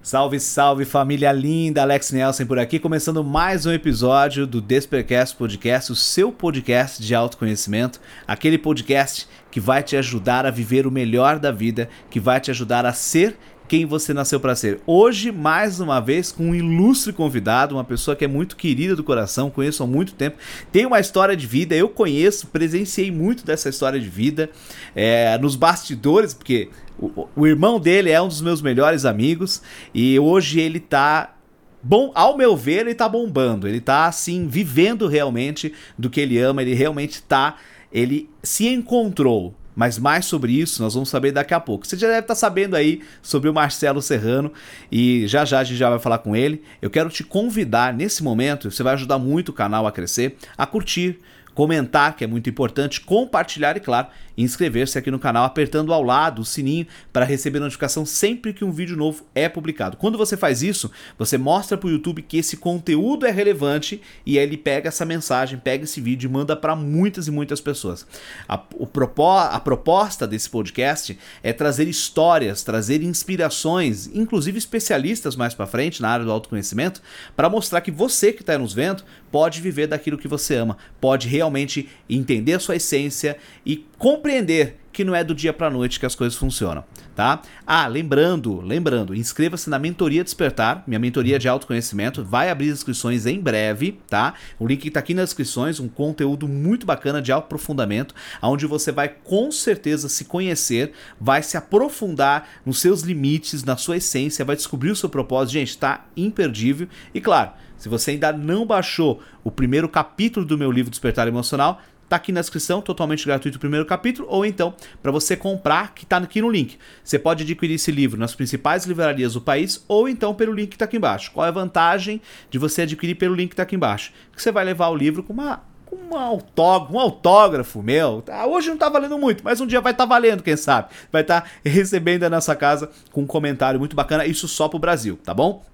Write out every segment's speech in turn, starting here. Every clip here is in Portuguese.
Salve, salve família linda, Alex Nelson por aqui, começando mais um episódio do Despercast Podcast, o seu podcast de autoconhecimento, aquele podcast que vai te ajudar a viver o melhor da vida, que vai te ajudar a ser quem você nasceu para ser. Hoje, mais uma vez, com um ilustre convidado, uma pessoa que é muito querida do coração, conheço há muito tempo, tem uma história de vida, eu conheço, presenciei muito dessa história de vida é, nos bastidores, porque o, o irmão dele é um dos meus melhores amigos e hoje ele tá bom, ao meu ver, ele tá bombando. Ele tá assim vivendo realmente do que ele ama, ele realmente tá, ele se encontrou. Mas mais sobre isso nós vamos saber daqui a pouco. Você já deve estar tá sabendo aí sobre o Marcelo Serrano e já já a gente já vai falar com ele. Eu quero te convidar nesse momento, você vai ajudar muito o canal a crescer, a curtir, comentar, que é muito importante, compartilhar e, claro, inscrever-se aqui no canal apertando ao lado o sininho para receber notificação sempre que um vídeo novo é publicado. Quando você faz isso, você mostra para o YouTube que esse conteúdo é relevante e aí ele pega essa mensagem, pega esse vídeo e manda para muitas e muitas pessoas. A, o propó a proposta desse podcast é trazer histórias, trazer inspirações, inclusive especialistas mais para frente na área do autoconhecimento, para mostrar que você que está nos vendo pode viver daquilo que você ama, pode realmente entender a sua essência e compreender que não é do dia para noite que as coisas funcionam, tá? Ah, lembrando, lembrando, inscreva-se na Mentoria Despertar, minha mentoria de autoconhecimento, vai abrir inscrições em breve, tá? O link está aqui nas descrições, um conteúdo muito bacana de aprofundamento, onde você vai com certeza se conhecer, vai se aprofundar nos seus limites, na sua essência, vai descobrir o seu propósito, gente, está imperdível. E claro, se você ainda não baixou o primeiro capítulo do meu livro Despertar Emocional, Tá aqui na descrição, totalmente gratuito o primeiro capítulo, ou então para você comprar, que tá aqui no link. Você pode adquirir esse livro nas principais livrarias do país, ou então pelo link que tá aqui embaixo. Qual é a vantagem de você adquirir pelo link que tá aqui embaixo? Que você vai levar o livro com uma um autógrafo, um autógrafo meu. Tá? Hoje não tá valendo muito, mas um dia vai estar tá valendo, quem sabe? Vai estar tá recebendo a nossa casa com um comentário muito bacana, isso só pro Brasil, tá bom?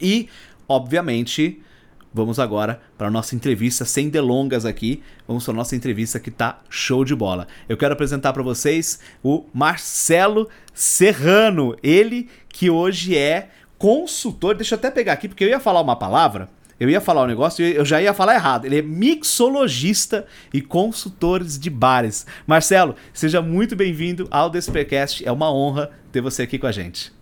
E, obviamente, Vamos agora para a nossa entrevista sem delongas aqui. Vamos para a nossa entrevista que tá show de bola. Eu quero apresentar para vocês o Marcelo Serrano, ele que hoje é consultor. Deixa eu até pegar aqui porque eu ia falar uma palavra, eu ia falar um negócio e eu já ia falar errado. Ele é mixologista e consultor de bares. Marcelo, seja muito bem-vindo ao Despercast. É uma honra ter você aqui com a gente.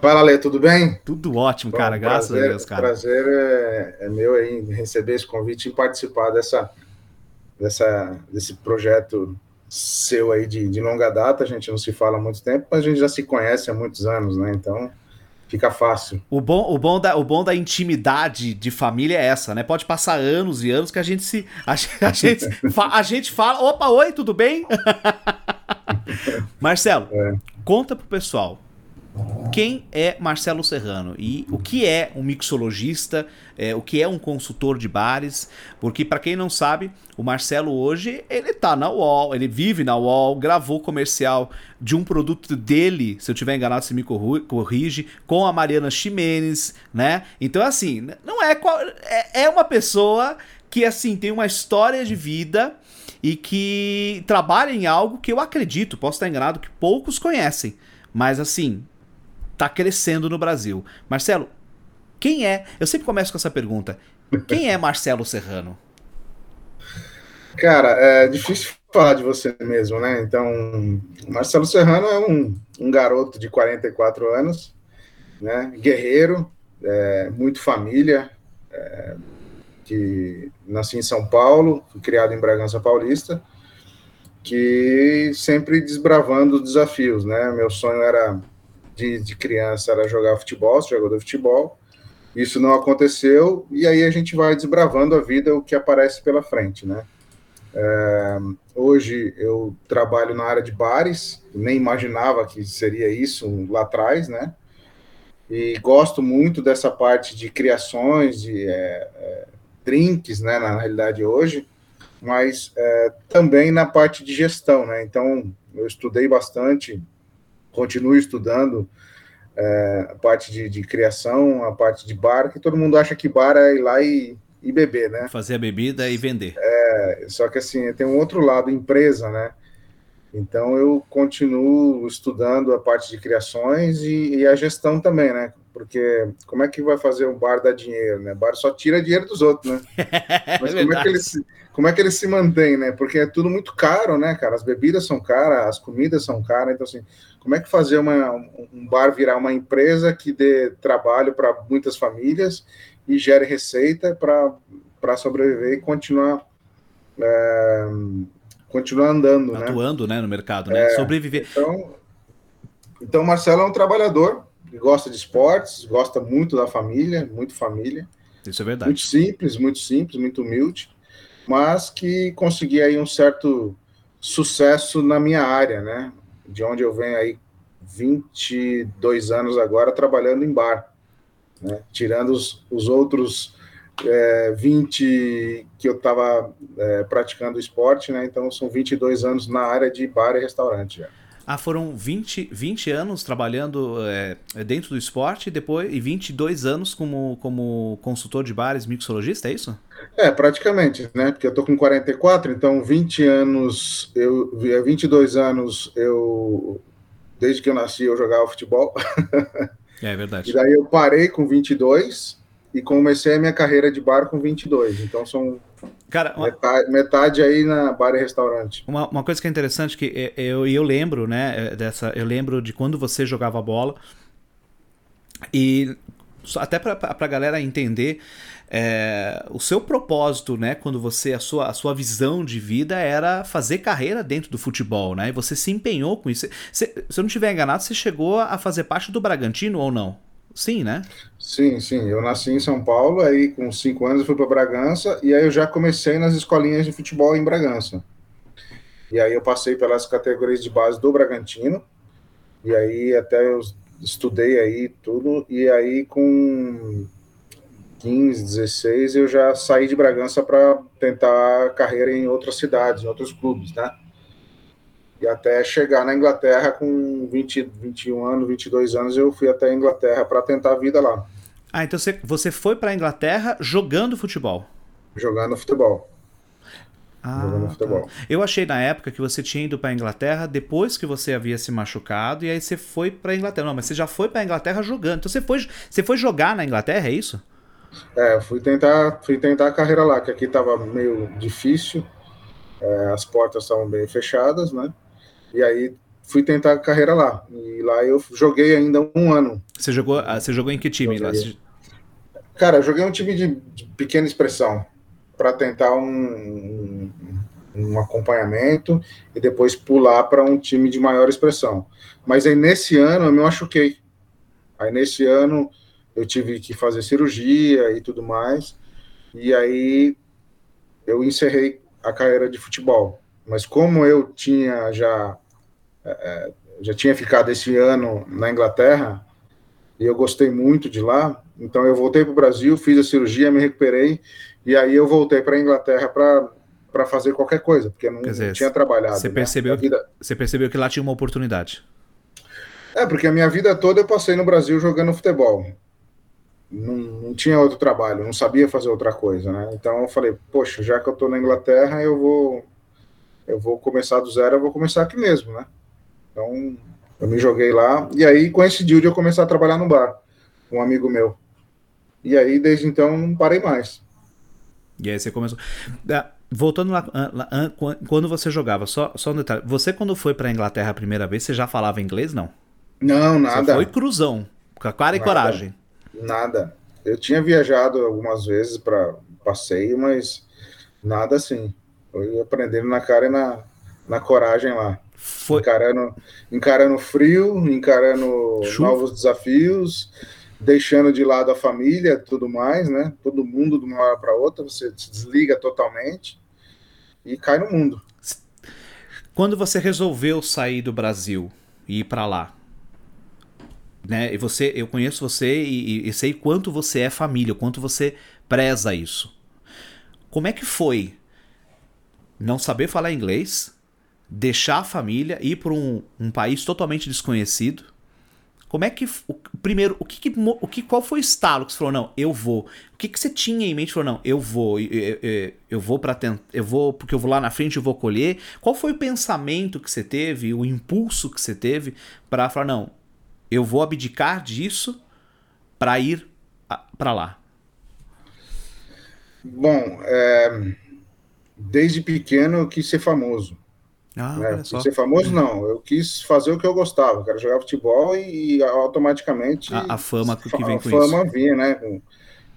Fala, Lê, tudo bem? Tudo ótimo, Bom, cara, graças prazer, a Deus, cara. prazer é, é meu em receber esse convite e participar dessa, dessa, desse projeto seu aí de, de longa data. A gente não se fala há muito tempo, mas a gente já se conhece há muitos anos, né? Então fica fácil. O bom, o bom, da, o bom da intimidade de família é essa, né? Pode passar anos e anos que a gente se. A, a gente, a gente fala. Opa, oi, tudo bem? Marcelo, é. conta pro pessoal quem é Marcelo Serrano e o que é um mixologista, é, o que é um consultor de bares, porque para quem não sabe, o Marcelo hoje ele tá na UOL, ele vive na UOL, gravou comercial de um produto dele, se eu tiver enganado você me corrige, com a Mariana Ximenes, né? Então assim, não é, é é uma pessoa que assim tem uma história de vida e que trabalha em algo que eu acredito, posso estar enganado, que poucos conhecem. Mas assim, está crescendo no Brasil. Marcelo, quem é? Eu sempre começo com essa pergunta. Quem é Marcelo Serrano? Cara, é difícil falar de você mesmo, né? Então, Marcelo Serrano é um, um garoto de 44 anos, né? Guerreiro, é, muito família, é, que nasci em São Paulo, criado em Bragança Paulista, que sempre desbravando desafios, né? Meu sonho era de, de criança era jogar futebol, ser jogador de futebol. Isso não aconteceu, e aí a gente vai desbravando a vida, o que aparece pela frente, né? É, hoje eu trabalho na área de bares, nem imaginava que seria isso lá atrás, né? E gosto muito dessa parte de criações, de é, é, drinks, né? Na realidade, hoje, mas é, também na parte de gestão, né? Então, eu estudei bastante continuo estudando é, a parte de, de, criação, a parte de bar, que todo mundo acha que bar é ir lá e, e beber, né? Fazer a bebida e vender. É, só que assim, tem um outro lado, empresa, né? Então eu continuo estudando a parte de criações e, e, a gestão também, né? Porque como é que vai fazer um bar dar dinheiro, né? O bar só tira dinheiro dos outros, né? Mas como, é que ele se, como é que ele se mantém, né? Porque é tudo muito caro, né, cara? As bebidas são caras, as comidas são caras, então assim, como é que fazer uma, um bar virar uma empresa que dê trabalho para muitas famílias e gere receita para sobreviver e continuar é, continuar andando, né? Atuando, né? né, no mercado, né? É, Sobreviver. Então, então, Marcelo é um trabalhador, gosta de esportes, gosta muito da família, muito família. Isso é verdade. Muito simples, muito simples, muito humilde, mas que consegui aí um certo sucesso na minha área, né? De onde eu venho aí 22 anos agora trabalhando em bar, né? Tirando os, os outros é, 20 que eu estava é, praticando esporte, né? Então são 22 anos na área de bar e restaurante. Já. Ah, foram 20, 20 anos trabalhando é, dentro do esporte e depois e 22 anos como, como consultor de bares, mixologista, é isso? É, praticamente, né? Porque eu tô com 44, então 20 anos, eu 22 anos eu desde que eu nasci eu jogava futebol. É verdade. e daí eu parei com 22 e comecei a minha carreira de bar com 22. Então são Cara, uma... metade, metade, aí na bar e restaurante. Uma, uma coisa que é interessante que eu, eu lembro, né, é, dessa, eu lembro de quando você jogava bola e até para a galera entender é, o seu propósito, né, quando você a sua, a sua visão de vida era fazer carreira dentro do futebol, né? E você se empenhou com isso. se eu não estiver enganado, você chegou a fazer parte do Bragantino ou não? Sim, né? Sim, sim. Eu nasci em São Paulo, aí com cinco anos eu fui para Bragança, e aí eu já comecei nas escolinhas de futebol em Bragança. E aí eu passei pelas categorias de base do Bragantino, e aí até eu estudei aí tudo, e aí com 15, 16 eu já saí de Bragança para tentar carreira em outras cidades, em outros clubes, né? E até chegar na Inglaterra com 20, 21 anos, 22 anos, eu fui até a Inglaterra para tentar a vida lá. Ah, então você, você foi para a Inglaterra jogando futebol? Jogando futebol. Ah, jogando tá. futebol. Tá. Eu achei na época que você tinha ido para a Inglaterra depois que você havia se machucado e aí você foi para a Inglaterra. Não, mas você já foi para a Inglaterra jogando. Então você foi, você foi jogar na Inglaterra, é isso? É, fui tentar, fui tentar a carreira lá, que aqui estava meio difícil, é, as portas estavam bem fechadas, né? E aí fui tentar a carreira lá. E lá eu joguei ainda um ano. Você jogou, ah, você jogou em que time lá? Cara, eu joguei um time de, de pequena expressão para tentar um, um, um, acompanhamento e depois pular para um time de maior expressão. Mas aí nesse ano eu me machuquei. Aí nesse ano eu tive que fazer cirurgia e tudo mais. E aí eu encerrei a carreira de futebol. Mas como eu tinha já é, é, já tinha ficado esse ano na Inglaterra e eu gostei muito de lá, então eu voltei para o Brasil, fiz a cirurgia, me recuperei e aí eu voltei para a Inglaterra para para fazer qualquer coisa, porque não, dizer, não tinha trabalhado. Você né? percebeu, vida... você percebeu que lá tinha uma oportunidade. É, porque a minha vida toda eu passei no Brasil jogando futebol. Não, não tinha outro trabalho, não sabia fazer outra coisa, né? Então eu falei, poxa, já que eu estou na Inglaterra, eu vou eu vou começar do zero, eu vou começar aqui mesmo, né? Então, eu me joguei lá, e aí coincidiu de eu começar a trabalhar no bar, com um amigo meu. E aí, desde então, não parei mais. E aí você começou. Voltando lá, quando você jogava, só, só um detalhe. Você, quando foi para a Inglaterra a primeira vez, você já falava inglês, não? Não, nada. Você foi cruzão, com a cara nada, e coragem. Nada. Eu tinha viajado algumas vezes para passeio, mas nada assim. Foi aprendendo na cara e na, na coragem lá. Foi... Encarando, encarando frio, encarando Chuva. novos desafios, deixando de lado a família tudo mais, né? Todo mundo de uma hora para outra, você se desliga totalmente e cai no mundo. Quando você resolveu sair do Brasil e ir para lá, né? E você, eu conheço você e, e sei quanto você é família, quanto você preza isso. Como é que foi não saber falar inglês, deixar a família, ir para um, um país totalmente desconhecido, Como é que. O, primeiro, o que, o que qual foi o estalo que você falou, não, eu vou? O que, que você tinha em mente? Falou, não, eu vou, eu, eu, eu vou para tentar. Eu vou, porque eu vou lá na frente eu vou colher. Qual foi o pensamento que você teve, o impulso que você teve para falar, não, eu vou abdicar disso para ir para lá? Bom, é, desde pequeno eu quis ser famoso. Ah, né? Ser famoso, não. Eu quis fazer o que eu gostava, quero jogar futebol e, e automaticamente. A, a, fama que vem com isso. A fama vinha, né?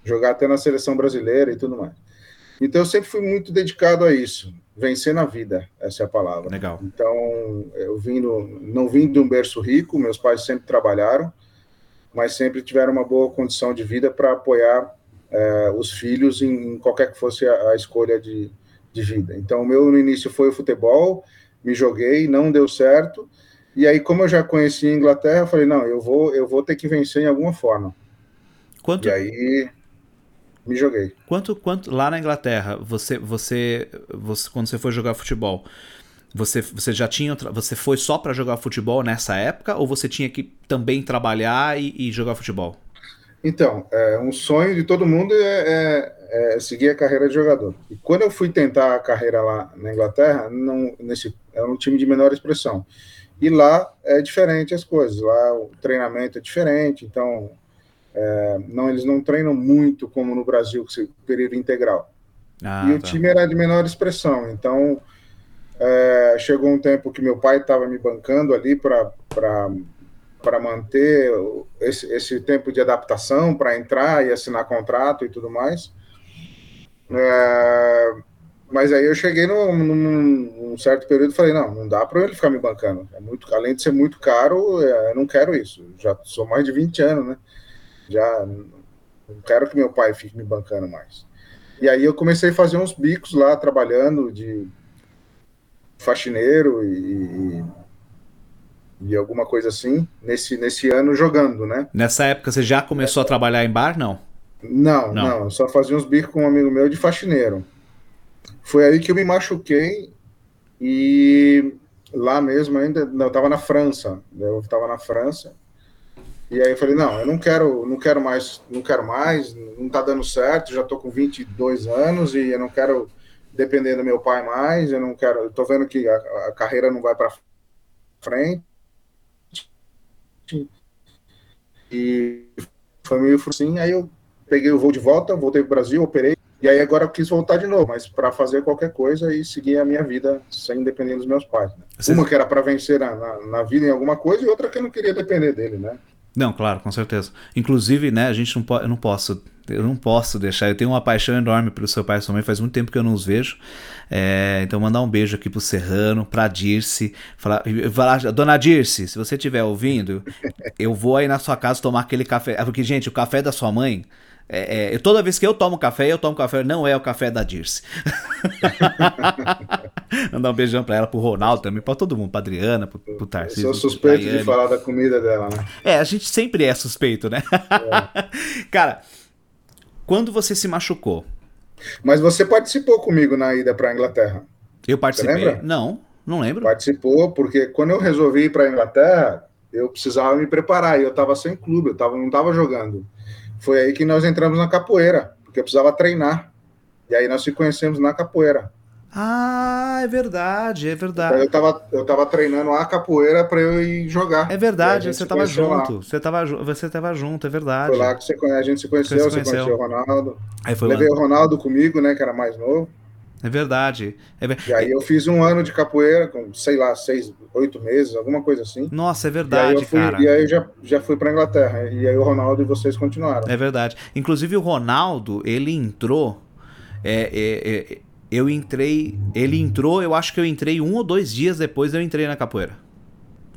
Jogar até na seleção brasileira e tudo mais. Então eu sempre fui muito dedicado a isso, vencer na vida, essa é a palavra. Legal. Então eu vim no, não vim de um berço rico, meus pais sempre trabalharam, mas sempre tiveram uma boa condição de vida para apoiar é, os filhos em, em, qualquer que fosse a, a escolha de, de vida. Então o meu no início foi o futebol me joguei, não deu certo. E aí, como eu já conhecia a Inglaterra, eu falei, não, eu vou, eu vou ter que vencer em alguma forma. Quanto... E aí me joguei. Quanto, quanto lá na Inglaterra, você, você, você quando você foi jogar futebol, você, você já tinha, você foi só para jogar futebol nessa época ou você tinha que também trabalhar e, e jogar futebol? Então, é, um sonho de todo mundo é, é, é, seguir a carreira de jogador. E quando eu fui tentar a carreira lá na Inglaterra, não, nesse, era um time de menor expressão. E lá é diferente as coisas, lá o treinamento é diferente, então é, não, eles não treinam muito como no Brasil, que é período integral. Ah, e o tá. time era de menor expressão, então é, chegou um tempo que meu pai estava me bancando ali para para manter esse, esse, tempo de adaptação, para entrar e assinar contrato e tudo mais. É, mas aí eu cheguei num, num, num, certo período e falei, não, não dá para ele ficar me bancando. É muito, além de ser muito caro, é, eu não quero isso. Já sou mais de 20 anos, né? Já não quero que meu pai fique me bancando mais. E aí eu comecei a fazer uns bicos lá, trabalhando de faxineiro e, e e alguma coisa assim, nesse, nesse ano jogando, né? Nessa época você já começou a trabalhar em bar, não? Não, não, não só fazia uns bicos com um amigo meu de faxineiro. Foi aí que eu me machuquei e lá mesmo ainda, não, eu tava na França, eu tava na França, e aí eu falei, não, eu não quero, não quero mais, não quero mais, não tá dando certo, já tô com 22 anos e eu não quero depender do meu pai mais, eu não quero, eu tô vendo que a, a carreira não vai para frente, e foi meio assim. Aí eu peguei o voo de volta, voltei para o Brasil, operei. E aí agora eu quis voltar de novo, mas para fazer qualquer coisa e seguir a minha vida sem depender dos meus pais. Né? Você... Uma que era para vencer na, na, na, vida em alguma coisa e outra que eu não queria depender dele, né? Não, claro, com certeza. Inclusive, né, a gente não pode, eu não posso eu não posso deixar. Eu tenho uma paixão enorme pelo seu pai e sua mãe, faz muito tempo que eu não os vejo. É, então, mandar um beijo aqui pro Serrano, pra Dirce. Falar, falar, Dona Dirce, se você estiver ouvindo, eu vou aí na sua casa tomar aquele café. Porque, gente, o café da sua mãe. É, é, toda vez que eu tomo café, eu tomo café, não é o café da Dirce. Mandar um beijão pra ela, pro Ronaldo também, pra todo mundo, pra Adriana, pro, pro Tarcísio. Eu sou suspeito de falar da comida dela, né? É, a gente sempre é suspeito, né? É. Cara, quando você se machucou? Mas você participou comigo na ida para a Inglaterra. Eu participei? Não, não lembro. Participou, porque quando eu resolvi ir para a Inglaterra, eu precisava me preparar e eu estava sem clube, eu tava, não estava jogando. Foi aí que nós entramos na capoeira, porque eu precisava treinar. E aí nós se conhecemos na capoeira. Ah, é verdade, é verdade. Eu tava, eu tava treinando a capoeira para eu ir jogar. É verdade, você tava junto. Você tava, você tava junto, é verdade. Foi lá que você, a gente se conheceu, você, conheceu. você conheceu o Ronaldo. Aí foi Levei lá. o Ronaldo comigo, né, que era mais novo. É verdade. É ver... E aí eu fiz um ano de capoeira, com, sei lá, seis, oito meses, alguma coisa assim. Nossa, é verdade, e fui, cara. E aí eu já, já fui pra Inglaterra. E aí o Ronaldo e vocês continuaram. É verdade. Inclusive o Ronaldo, ele entrou. É, é, é eu entrei. Ele entrou, eu acho que eu entrei um ou dois dias depois eu entrei na capoeira.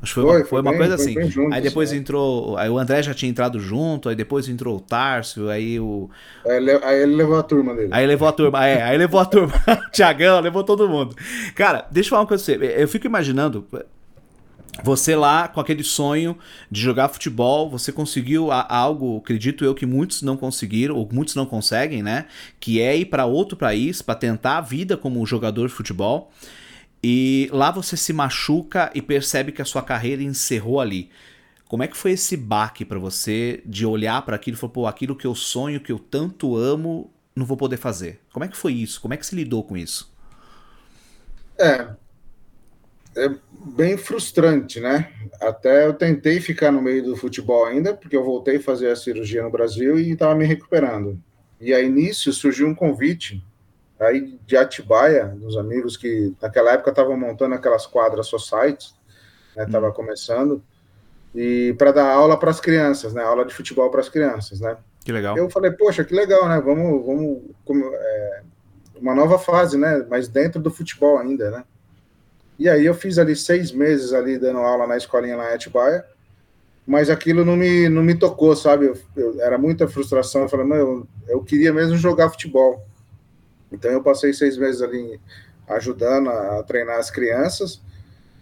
Acho que foi, foi, uma, foi uma bem, coisa assim. Junto, aí depois assim, entrou. Aí o André já tinha entrado junto, aí depois entrou o Tárcio, aí o. Aí ele levou a turma dele. Aí levou a turma, é, aí levou a turma. Tiagão, levou todo mundo. Cara, deixa eu falar uma coisa pra você. Eu fico imaginando. Você lá com aquele sonho de jogar futebol, você conseguiu algo, acredito eu que muitos não conseguiram, ou muitos não conseguem, né? Que é ir para outro país para tentar a vida como jogador de futebol. E lá você se machuca e percebe que a sua carreira encerrou ali. Como é que foi esse baque para você de olhar para aquilo e falar, pô, aquilo que eu sonho, que eu tanto amo, não vou poder fazer? Como é que foi isso? Como é que se lidou com isso? É, é bem frustrante, né? Até eu tentei ficar no meio do futebol ainda, porque eu voltei a fazer a cirurgia no Brasil e estava me recuperando. E aí, nisso, surgiu um convite aí de Atibaia, dos amigos que naquela época estavam montando aquelas quadras society, né? Tava hum. começando e para dar aula para as crianças, né? Aula de futebol para as crianças, né? Que legal. Eu falei, poxa, que legal, né? Vamos, vamos, é, uma nova fase, né? Mas dentro do futebol ainda, né? E aí eu fiz ali seis meses ali dando aula na escolinha lá em Atibaia, mas aquilo não me, não me tocou, sabe? Eu, eu, era muita frustração. Eu falei, não, eu, eu queria mesmo jogar futebol. Então eu passei seis meses ali ajudando a, a treinar as crianças,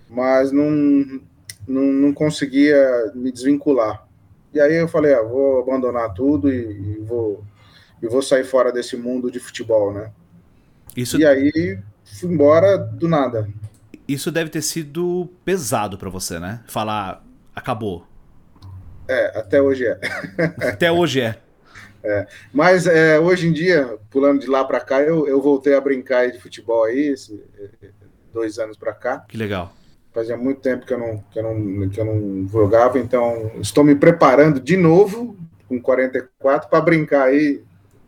mas não, não, não, conseguia me desvincular. E aí eu falei, ah, vou abandonar tudo e, e, vou, e vou sair fora desse mundo de futebol, né? Isso... E aí fui embora do nada. Isso deve ter sido pesado para você, né? Falar, acabou. É, até hoje é. até hoje é. é. Mas é, hoje em dia, pulando de lá para cá, eu, eu voltei a brincar de futebol aí, esse, dois anos para cá. Que legal. Fazia muito tempo que eu, não, que, eu não, que eu não jogava, então estou me preparando de novo, com 44, para brincar aí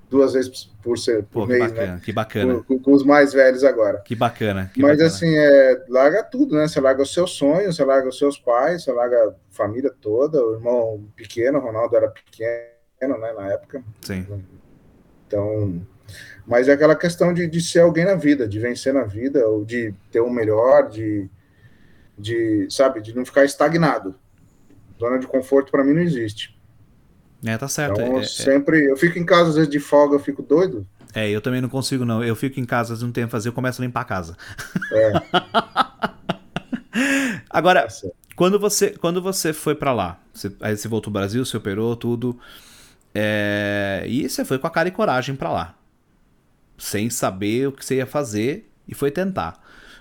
duas vezes por, ser, por Pô, mês, que bacana, né? Que bacana. Com, com, os mais velhos agora. Que bacana. Que Mas bacana. assim, é, larga tudo, né? Você larga os seus sonhos, você larga os seus pais, você larga a família toda, o irmão pequeno, o Ronaldo era pequeno, né, na época. Sim. Então, mas é aquela questão de, de ser alguém na vida, de vencer na vida, ou de ter o um melhor, de, de, sabe, de não ficar estagnado. Zona de conforto para mim não existe. É, tá certo. Então, é, é, sempre. Eu fico em casa, às vezes, de folga, eu fico doido. É, eu também não consigo, não. Eu fico em casa, às vezes não tenho a fazer, eu começo a limpar a casa. É. Agora, tá quando você, quando você foi para lá, você, aí você voltou ao Brasil, você operou tudo, é, e você foi com a cara e coragem para lá, sem saber o que você ia fazer e foi tentar.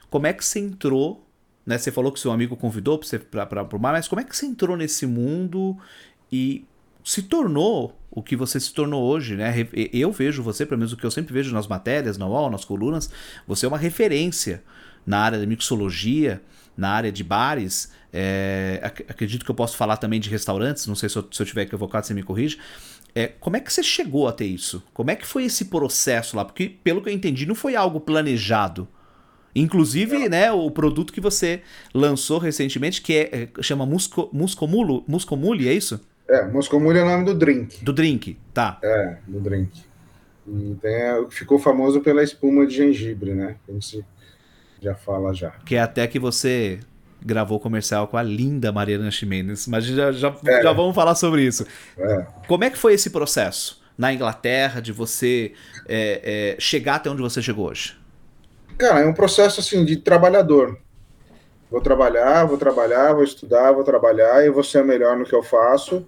Como é que você entrou? Né, você falou que seu amigo convidou para o mar, mas como é que você entrou nesse mundo e se tornou o que você se tornou hoje, né? Eu vejo você, pelo menos o que eu sempre vejo nas matérias, na UOL, nas colunas, você é uma referência na área da mixologia, na área de bares. É, acredito que eu posso falar também de restaurantes, não sei se eu, se eu tiver equivocado, você me corrige. É, como é que você chegou a ter isso? Como é que foi esse processo lá? Porque, pelo que eu entendi, não foi algo planejado. Inclusive, né, o produto que você lançou recentemente, que é, é chama Musco, Muscomulo, Muscomule, é isso? É, Moscomule é o nome do drink. Do drink, tá. É, do drink. E tem, ficou famoso pela espuma de gengibre, né? A gente já fala já. Que é até que você gravou comercial com a linda Mariana Ximenes, mas já, já, é. já vamos falar sobre isso. É. Como é que foi esse processo na Inglaterra de você é, é, chegar até onde você chegou hoje? Cara, é um processo assim de trabalhador. Vou trabalhar, vou trabalhar, vou estudar, vou trabalhar e vou ser melhor no que eu faço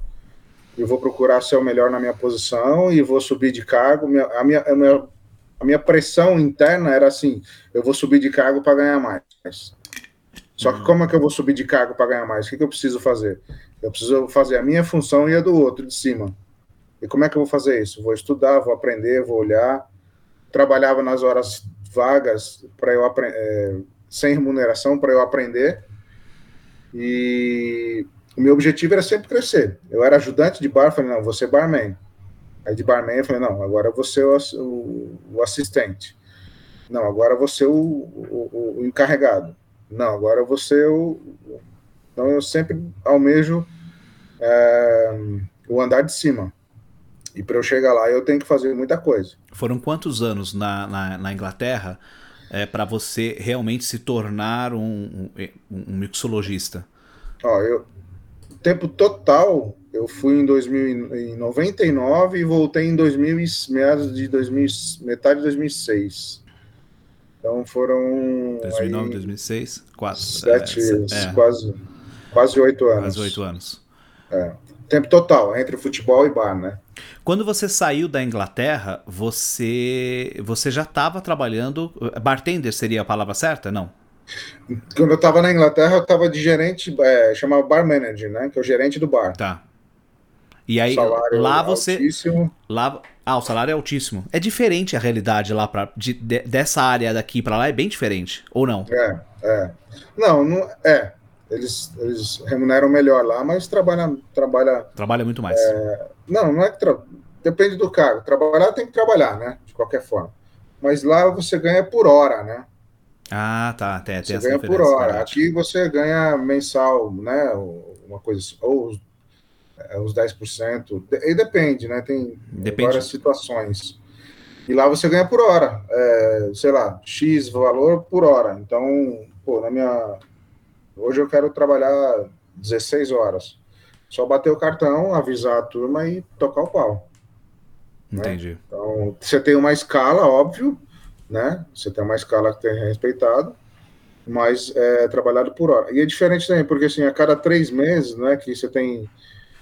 e vou procurar ser o melhor na minha posição e vou subir de cargo. Minha, a, minha, a, minha, a minha pressão interna era assim: eu vou subir de cargo para ganhar mais. Só que como é que eu vou subir de cargo para ganhar mais? O que, que eu preciso fazer? Eu preciso fazer a minha função e a do outro de cima. E como é que eu vou fazer isso? Vou estudar, vou aprender, vou olhar. Trabalhava nas horas vagas para eu aprender, é, sem remuneração para eu aprender. E o meu objetivo era sempre crescer. Eu era ajudante de bar, falei, não, vou ser barman. Aí de barman eu falei, não, agora vou ser o, o, o assistente. Não, agora vou ser o, o, o, encarregado. Não, agora ser o. Então eu sempre almejo é, o andar de cima. E para eu chegar lá eu tenho que fazer muita coisa. Foram quantos anos na, na, na Inglaterra é, para você realmente se tornar um, um, um mixologista? Ó, eu, tempo total, eu fui em, 2000, em 99 e voltei em 2000, meados de 2000, metade de 2006. Então foram. 2009, aí, 2006? Quatro. Sete, é, quase, quase oito anos. Quase oito anos. É. Tempo total, entre futebol e bar, né? Quando você saiu da Inglaterra, você você já estava trabalhando. Bartender seria a palavra certa? Não. Quando eu estava na Inglaterra, eu estava de gerente, é, chamava bar manager, né? Que é o gerente do bar. Tá. E aí, lá você. Altíssimo. Lá, ah, o salário é altíssimo. É diferente a realidade lá pra, de, de, dessa área daqui para lá, é bem diferente, ou não? É, é. Não, não é. Eles, eles remuneram melhor lá, mas trabalha. Trabalha, trabalha muito mais. É, não, não é que. Tra... Depende do cargo. Trabalhar tem que trabalhar, né? De qualquer forma. Mas lá você ganha por hora, né? Ah, tá. Tem, tem você ganha por hora. Verdade. Aqui você ganha mensal, né? Uma coisa assim, ou os, é, os 10%. E depende, né? Tem depende. várias situações. E lá você ganha por hora. É, sei lá, X valor por hora. Então, pô, na minha. Hoje eu quero trabalhar 16 horas. Só bater o cartão, avisar a turma e tocar o pau. Né? Entendi. Né? Então, você tem uma escala, óbvio, né? Você tem uma escala que tem respeitado, mas é trabalhado por hora. E é diferente também, porque assim, a cada três meses, né, que você tem.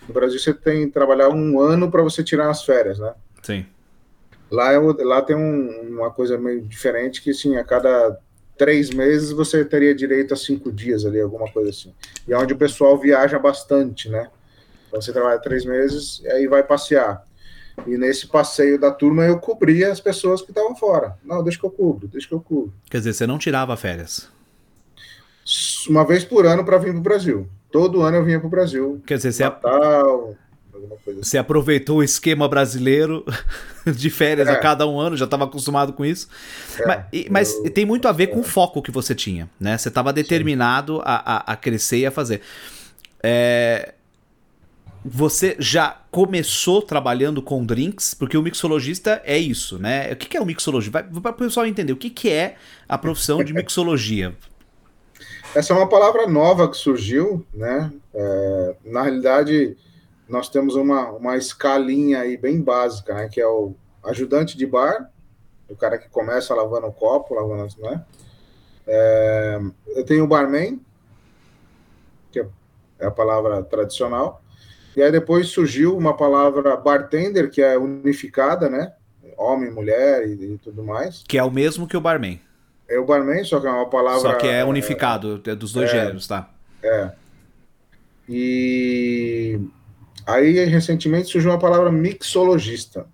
No Brasil, você tem que trabalhar um ano para você tirar as férias, né? Sim. Lá, é, lá tem um, uma coisa meio diferente, que assim, a cada três meses você teria direito a cinco dias ali, alguma coisa assim. E é onde o pessoal viaja bastante, né? Então você trabalha três meses e aí vai passear. E nesse passeio da turma eu cobria as pessoas que estavam fora. Não, deixa que eu cubro, deixa que eu cubro. Quer dizer, você não tirava férias? Uma vez por ano para vir para o Brasil. Todo ano eu vinha para o Brasil. Quer dizer, Natal, você, assim. você aproveitou o esquema brasileiro de férias é. a cada um ano, já estava acostumado com isso. É, mas, mas tem muito a ver com o foco que você tinha, né? Você estava determinado a, a, a, crescer e a fazer. É, você já começou trabalhando com drinks, porque o mixologista é isso, né? O que é o mixologia? Para o pessoal entender, o que é a profissão de mixologia? Essa é uma palavra nova que surgiu, né? É, na realidade, nós temos uma, uma escalinha aí bem básica, né? Que é o ajudante de bar, o cara que começa lavando o copo, lavando, né? É, eu tenho o barman, que é a palavra tradicional, e aí depois surgiu uma palavra bartender, que é unificada, né? Homem, mulher e, e tudo mais. Que é o mesmo que o barman. É o barman, só que é uma palavra. Só que é unificado, é, dos dois é, gêneros, tá? É. E aí, recentemente, surgiu uma palavra mixologista,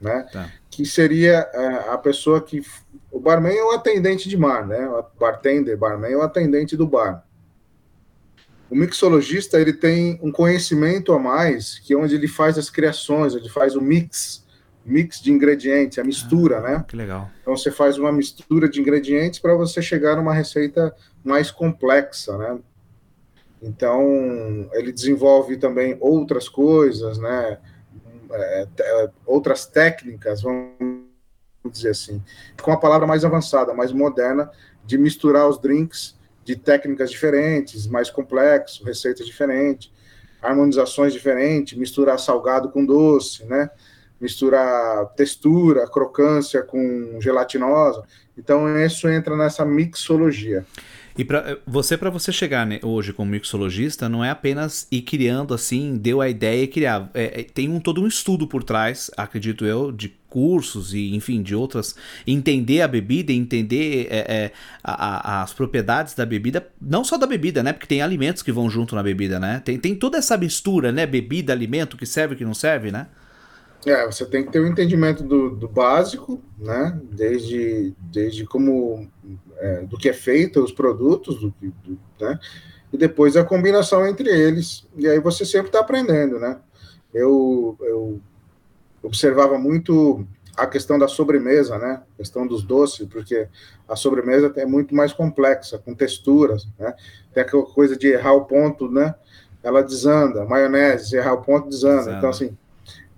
né? Tá. Que seria é, a pessoa que. O barman é o atendente de bar, né? O bartender, barman é o atendente do bar. O mixologista ele tem um conhecimento a mais, que é onde ele faz as criações, ele faz o mix, mix de ingredientes, a mistura, ah, né? Que legal. Então você faz uma mistura de ingredientes para você chegar numa receita mais complexa, né? Então ele desenvolve também outras coisas, né? É, é outras técnicas, vamos dizer assim, com a palavra mais avançada, mais moderna, de misturar os drinks de técnicas diferentes, mais complexo, receitas diferentes, harmonizações diferentes, misturar salgado com doce, né? Misturar textura, crocância com gelatinosa. Então isso entra nessa mixologia. E para você, para você chegar né, hoje como mixologista, não é apenas ir criando assim, deu a ideia e criar. É, é, tem um todo um estudo por trás, acredito eu, de cursos e, enfim, de outras. Entender a bebida, entender é, é a, a, as propriedades da bebida, não só da bebida, né? Porque tem alimentos que vão junto na bebida, né? Tem, tem toda essa mistura, né? Bebida, alimento, que serve, que não serve, né? É, você tem que ter um entendimento do, do básico, né? Desde, desde como é, do que é feito os produtos, do, do, né? E depois a combinação entre eles. E aí você sempre está aprendendo, né? Eu, eu observava muito a questão da sobremesa, né? A questão dos doces, porque a sobremesa é muito mais complexa, com texturas, né? Tem aquela coisa de errar o ponto, né? Ela desanda, maionese, errar o ponto desanda. Exato. Então, assim,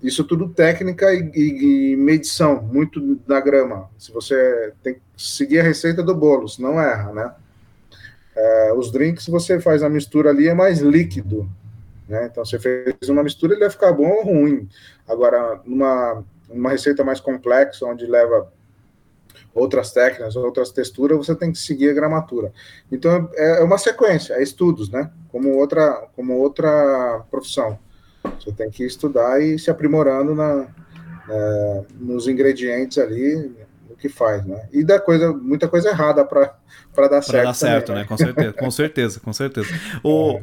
isso tudo técnica e, e, e, medição, muito da grama. Se você tem que seguir a receita do bolo, senão erra, né? É, os drinks, você faz a mistura ali, é mais líquido. Né? Então, você fez uma mistura, ele vai ficar bom ou ruim. Agora, numa uma receita mais complexa, onde leva outras técnicas, outras texturas, você tem que seguir a gramatura. Então, é, é uma sequência, é estudos, né? Como outra, como outra profissão. Você tem que estudar e se aprimorando na, nos ingredientes ali, o que faz, né? E dá coisa, muita coisa errada para dar certo. Para dar certo, também, né? né? Com certeza, com certeza, com certeza. O, é.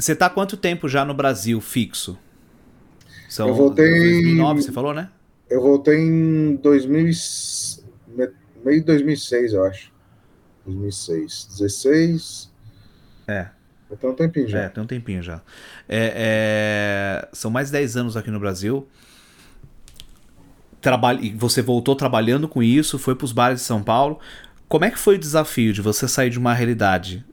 Você está quanto tempo já no Brasil fixo? São eu voltei 2009, você falou, né? Eu voltei em 2000, meio de 2006, eu acho. 2006, 16. É. Tem um tempinho já. É, tem um tempinho já. É, é... São mais de 10 anos aqui no Brasil. Trabalha... E você voltou trabalhando com isso, foi para os bares de São Paulo. Como é que foi o desafio de você sair de uma realidade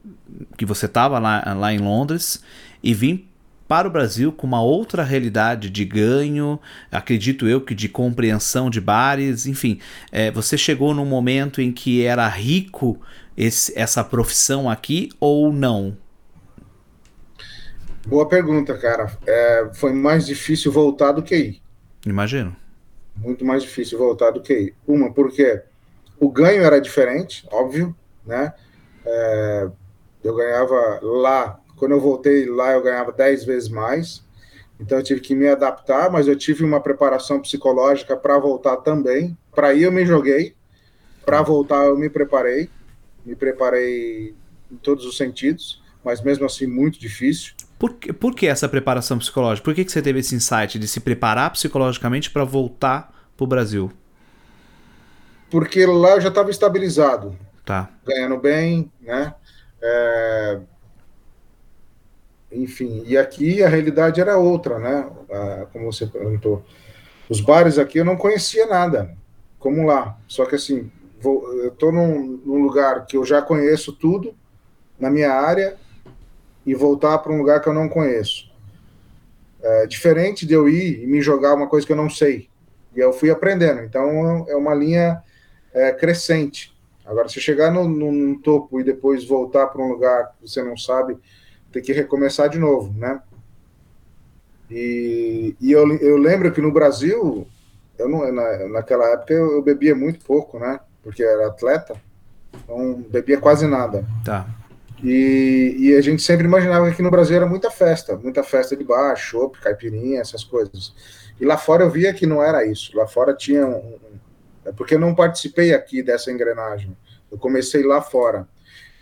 que você estava lá, lá em Londres e vir para o Brasil com uma outra realidade de ganho, acredito eu que de compreensão de bares, enfim, é, você chegou num momento em que era rico esse, essa profissão aqui ou não? Boa pergunta, cara. É, foi mais difícil voltar do que ir. Imagino. Muito mais difícil voltar do que ir. Uma, porque o ganho era diferente, óbvio, né? É, eu ganhava lá, quando eu voltei lá, eu ganhava 10 vezes mais. Então eu tive que me adaptar, mas eu tive uma preparação psicológica para voltar também. Para ir eu me joguei, para voltar eu me preparei, me preparei em todos os sentidos, mas mesmo assim muito difícil. Por que, por que essa preparação psicológica? Por que, que você teve esse insight de se preparar psicologicamente para voltar para o Brasil? Porque lá eu já estava estabilizado. Tá. Ganhando bem, né? É... Enfim, e aqui a realidade era outra, né? Como você perguntou. Os bares aqui eu não conhecia nada, como lá. Só que assim, vou, eu estou num, num lugar que eu já conheço tudo na minha área e voltar para um lugar que eu não conheço. É diferente de eu ir e me jogar uma coisa que eu não sei. E eu fui aprendendo. Então é uma linha é, crescente. Agora, se chegar no, no, no topo e depois voltar para um lugar que você não sabe, tem que recomeçar de novo, né? E, e eu, eu lembro que no Brasil, eu não, na, naquela época eu, eu, bebia muito pouco, né? Porque era atleta, então bebia quase nada. Tá. E, e a gente sempre imaginava que aqui no Brasil era muita festa, muita festa de bar, chopp, caipirinha, essas coisas. E lá fora eu via que não era isso. Lá fora tinha um, é porque eu não participei aqui dessa engrenagem. Eu comecei lá fora.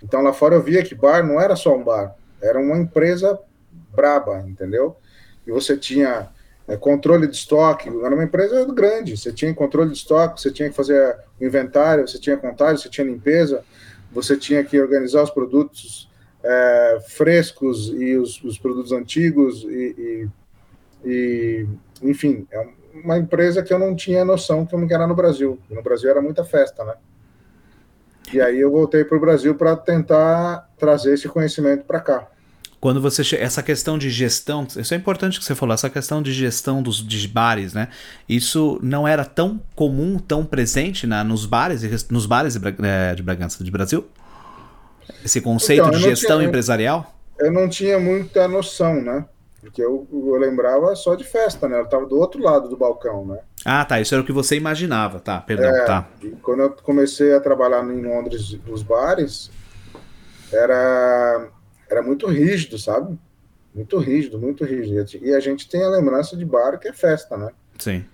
Então lá fora eu via que bar não era só um bar, era uma empresa braba, entendeu? E você tinha é, controle de estoque, era uma empresa grande, você tinha controle de estoque, você tinha que fazer o inventário, você tinha contagem, você tinha limpeza, você tinha que organizar os produtos é, frescos e os, os produtos antigos e, e, e enfim, é uma empresa que eu não tinha noção como que era no Brasil. No Brasil era muita festa, né? E aí eu voltei para o Brasil para tentar trazer esse conhecimento para cá. Quando você essa questão de gestão, isso é importante que você falou, essa questão de gestão dos de bares, né? Isso não era tão comum, tão presente na, nos bares, nos bares de, é, de Bragança, de Brasil? Esse conceito então, de gestão tinha, empresarial? Eu não tinha muita noção, né? Porque eu, eu lembrava só de festa, né? Ela estava do outro lado do balcão, né? Ah, tá. Isso era o que você imaginava, tá? Perdão, é, tá. quando eu comecei a trabalhar em Londres nos bares, era, era muito rígido, sabe? Muito rígido, muito rígido. E a gente tem a lembrança de bar que é festa, né? Sim.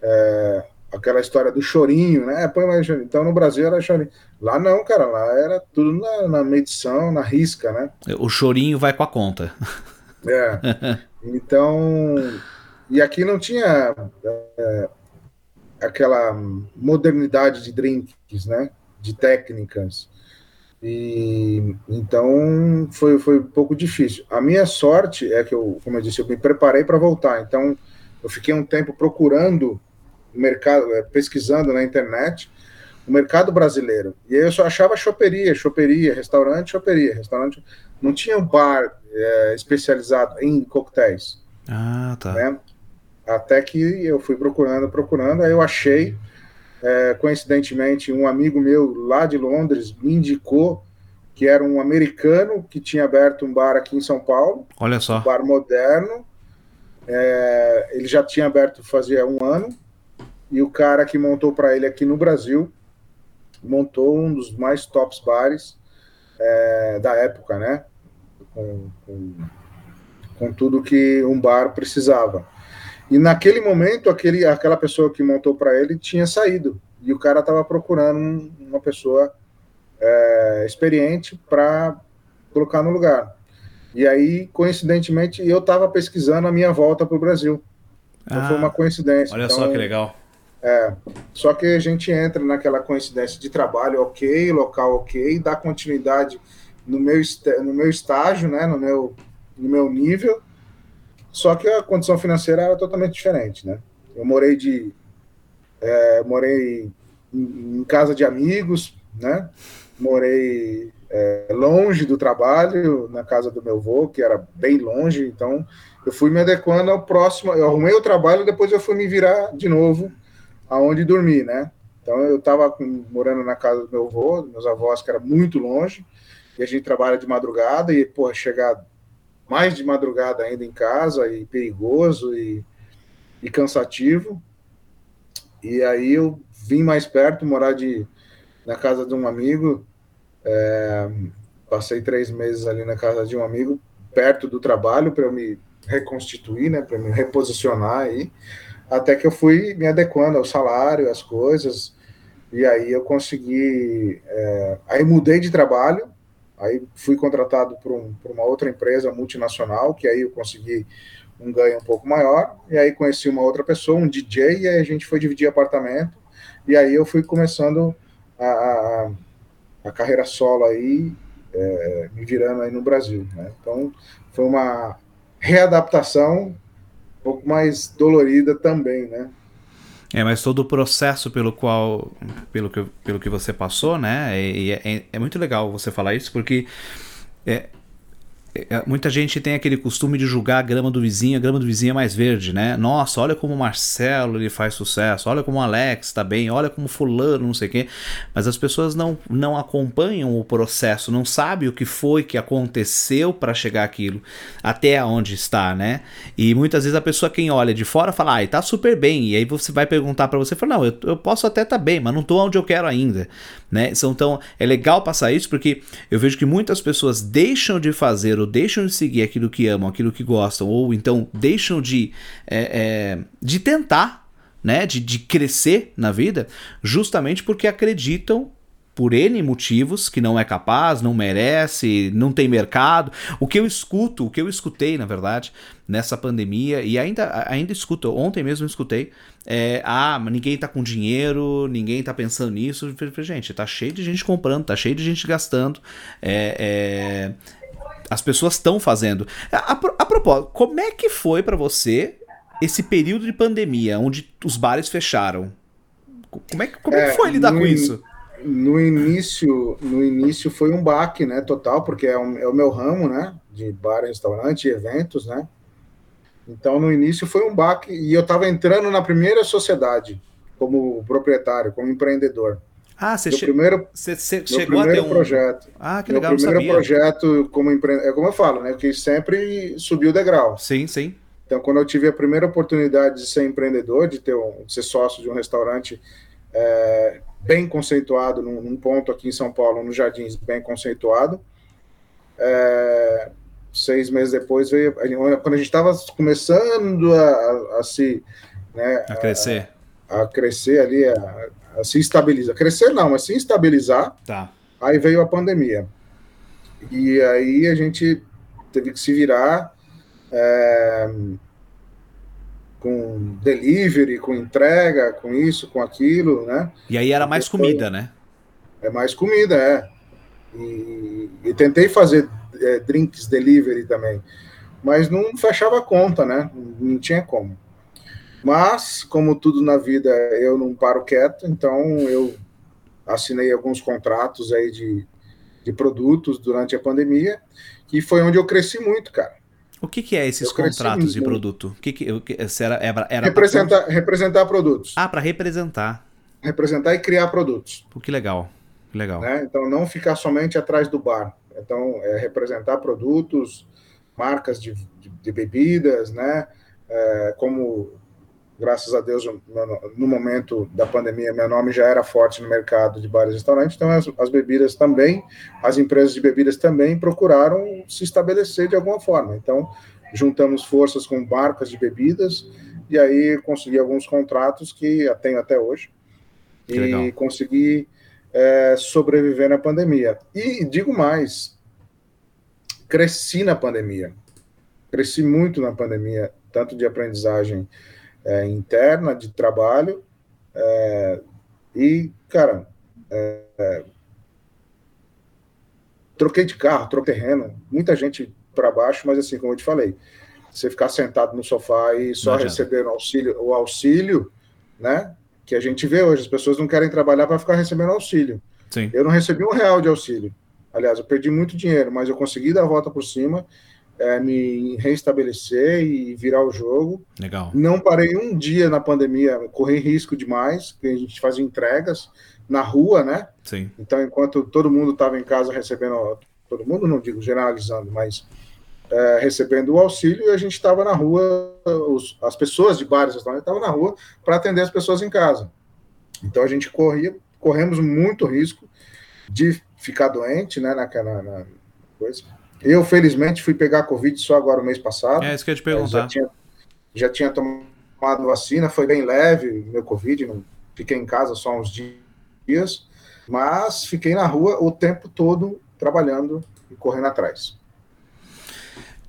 É, aquela história do chorinho, né? Põe mais chorinho. Então no Brasil era chorinho. Lá não, cara, lá era tudo na, na medição, na risca, né? O chorinho vai com a conta. É. Então, e aqui não tinha é, aquela modernidade de drinks, né? De técnicas. E então foi, foi um pouco difícil. A minha sorte é que eu, como eu disse, eu me preparei para voltar. Então, eu fiquei um tempo procurando o mercado, é, pesquisando na internet o mercado brasileiro. E aí eu só achava choperia, choperia, restaurante, choperia, restaurante. Não tinha um bar é, especializado em coquetéis. Ah, tá. Né? Até que eu fui procurando, procurando, aí eu achei, é, coincidentemente, um amigo meu lá de Londres me indicou que era um americano que tinha aberto um bar aqui em São Paulo. Olha só. Um bar moderno. É, ele já tinha aberto fazia um ano. E o cara que montou para ele aqui no Brasil montou um dos mais tops bares é, da época, né? com, com, com tudo que um bar precisava. E naquele momento, aquele, aquela pessoa que montou para ele tinha saído. e o cara estava procurando uma pessoa é, experiente para colocar no lugar. E aí, coincidentemente, eu estava pesquisando a minha volta para o Brasil. Então ah, foi uma coincidência. Olha então, só que legal. É, só que a gente entra naquela coincidência de trabalho ok, local ok, dá continuidade no meu, no meu estágio, né, no meu, no meu nível, só que a condição financeira era totalmente diferente, né? Eu morei de é, morei em, em, casa de amigos, né? Morei é, longe do trabalho, na casa do meu avô, que era bem longe, então eu fui me adequando ao próximo. Eu arrumei o trabalho, depois eu fui me virar de novo aonde dormir, né? Então eu estava morando na casa do meu avô, meus avós, que era muito longe, e a gente trabalha de madrugada, e, porra, chegar mais de madrugada ainda em casa, e perigoso, e, e cansativo. E aí eu vim mais perto, morar de, na casa de um amigo, é, passei três meses ali na casa de um amigo, perto do trabalho, para eu me reconstituir, né, para me reposicionar aí, até que eu fui me adequando ao salário, às coisas, e aí eu consegui, é, aí mudei de trabalho, aí fui contratado por, um, por uma outra empresa multinacional, que aí eu consegui um ganho um pouco maior, e aí conheci uma outra pessoa, um DJ, e aí a gente foi dividir apartamento, e aí eu fui começando a, a, a carreira solo aí, é, me virando aí no Brasil, né? Então, foi uma readaptação um pouco mais dolorida também, né? É, mas todo o processo pelo qual, pelo que, pelo que você passou, né? E é, é, muito legal você falar isso, porque é, muita gente tem aquele costume de julgar a grama do vizinho, a grama do vizinho é mais verde, né? Nossa, olha como o Marcelo ele faz sucesso, olha como o Alex tá bem, olha como fulano, não sei o quê. Mas as pessoas não, não acompanham o processo, não sabem o que foi que aconteceu para chegar aquilo, até onde está, né? E muitas vezes a pessoa quem olha de fora fala, ai, tá super bem. E aí você vai perguntar para você, fala, não, eu, eu posso até tá bem, mas não tô onde eu quero ainda, né? Então é legal passar isso porque eu vejo que muitas pessoas deixam de fazer o deixam de seguir aquilo que amam, aquilo que gostam, ou então deixam de, é, é, de tentar, né, de, de crescer na vida, justamente porque acreditam por N motivos que não é capaz, não merece, não tem mercado. O que eu escuto, o que eu escutei, na verdade, nessa pandemia, e ainda, ainda escuto, ontem mesmo eu escutei, é, ah, ninguém tá com dinheiro, ninguém tá pensando nisso. Gente, tá cheio de gente comprando, tá cheio de gente gastando. É, é, as pessoas estão fazendo. A, a, a, propósito, como é que foi para você esse período de pandemia, onde os bares fecharam? Como é, como é, é que foi lidar no, com isso? No início, no início foi um baque, né, total, porque é, um, é o meu ramo, né, de bar, restaurante, eventos, né. Então, no início foi um baque e eu estava entrando na primeira sociedade como proprietário, como empreendedor. Ah, você, che... primeiro, você, você chegou primeiro um... projeto. Ah, que legal, meu primeiro projeto como empreendedor, é como eu falo, né, que sempre subiu o degrau. Sim, sim. Então, quando eu tive a primeira oportunidade de ser empreendedor, de ter um, de ser sócio de um restaurante é, bem conceituado, num, num, ponto aqui em São Paulo, no Jardins, bem conceituado, é, seis meses depois veio, quando a gente estava começando a, a, a, se né, a crescer, a, a crescer ali, a, se estabilizar. Crescer não, mas se estabilizar. Tá. Aí veio a pandemia. E aí a gente teve que se virar é, com delivery, com entrega, com isso, com aquilo, né? E aí era mais comida, né? É mais comida, é. E, e tentei fazer é, drinks delivery também, mas não fechava a conta, né? Não tinha como. Mas, como tudo na vida, eu não paro quieto, então eu assinei alguns contratos aí de, de produtos durante a pandemia, e foi onde eu cresci muito, cara. O que, que é esses contratos de produto? O que, que, era, era, era representar, pra... representar produtos. Ah, para representar. Representar e criar produtos. Pô, que legal, que legal. Né? Então, não ficar somente atrás do bar. Então, é representar produtos, marcas de, de, de bebidas, né? É, como graças a Deus, no momento da pandemia, meu nome já era forte no mercado de bares e restaurantes, então as, as, bebidas também, as empresas de bebidas também procuraram se estabelecer de alguma forma. Então, juntamos forças com marcas de bebidas e aí consegui alguns contratos que tenho até hoje. Que e legal. consegui é, sobreviver na pandemia. E digo mais, cresci na pandemia. Cresci muito na pandemia, tanto de aprendizagem é, interna, de trabalho. É, e, cara, é, é, troquei de carro, troquei terreno, muita gente para baixo, mas assim, como eu te falei, você ficar sentado no sofá e só receber o auxílio, o auxílio, né? Que a gente vê hoje, as pessoas não querem trabalhar para ficar recebendo auxílio. Sim. Eu não recebi um real de auxílio. Aliás, eu perdi muito dinheiro, mas eu consegui dar a volta por cima, é, me reestabelecer e virar o jogo. Legal. Não parei um dia na pandemia, corri risco demais, porque a gente fazia entregas na rua, né? Sim. Então, enquanto todo mundo estava em casa recebendo, todo mundo não digo generalizando, mas é, recebendo o auxílio, e a gente estava na rua, os, as pessoas de bares estavam na rua para atender as pessoas em casa. Então a gente corria, corremos muito risco de ficar doente, né, naquela na coisa. Eu, felizmente, fui pegar Covid só agora o mês passado. É isso que eu ia te perguntar. Já tinha, já tinha tomado vacina, foi bem leve meu Covid, não, fiquei em casa só uns dias, mas fiquei na rua o tempo todo trabalhando e correndo atrás.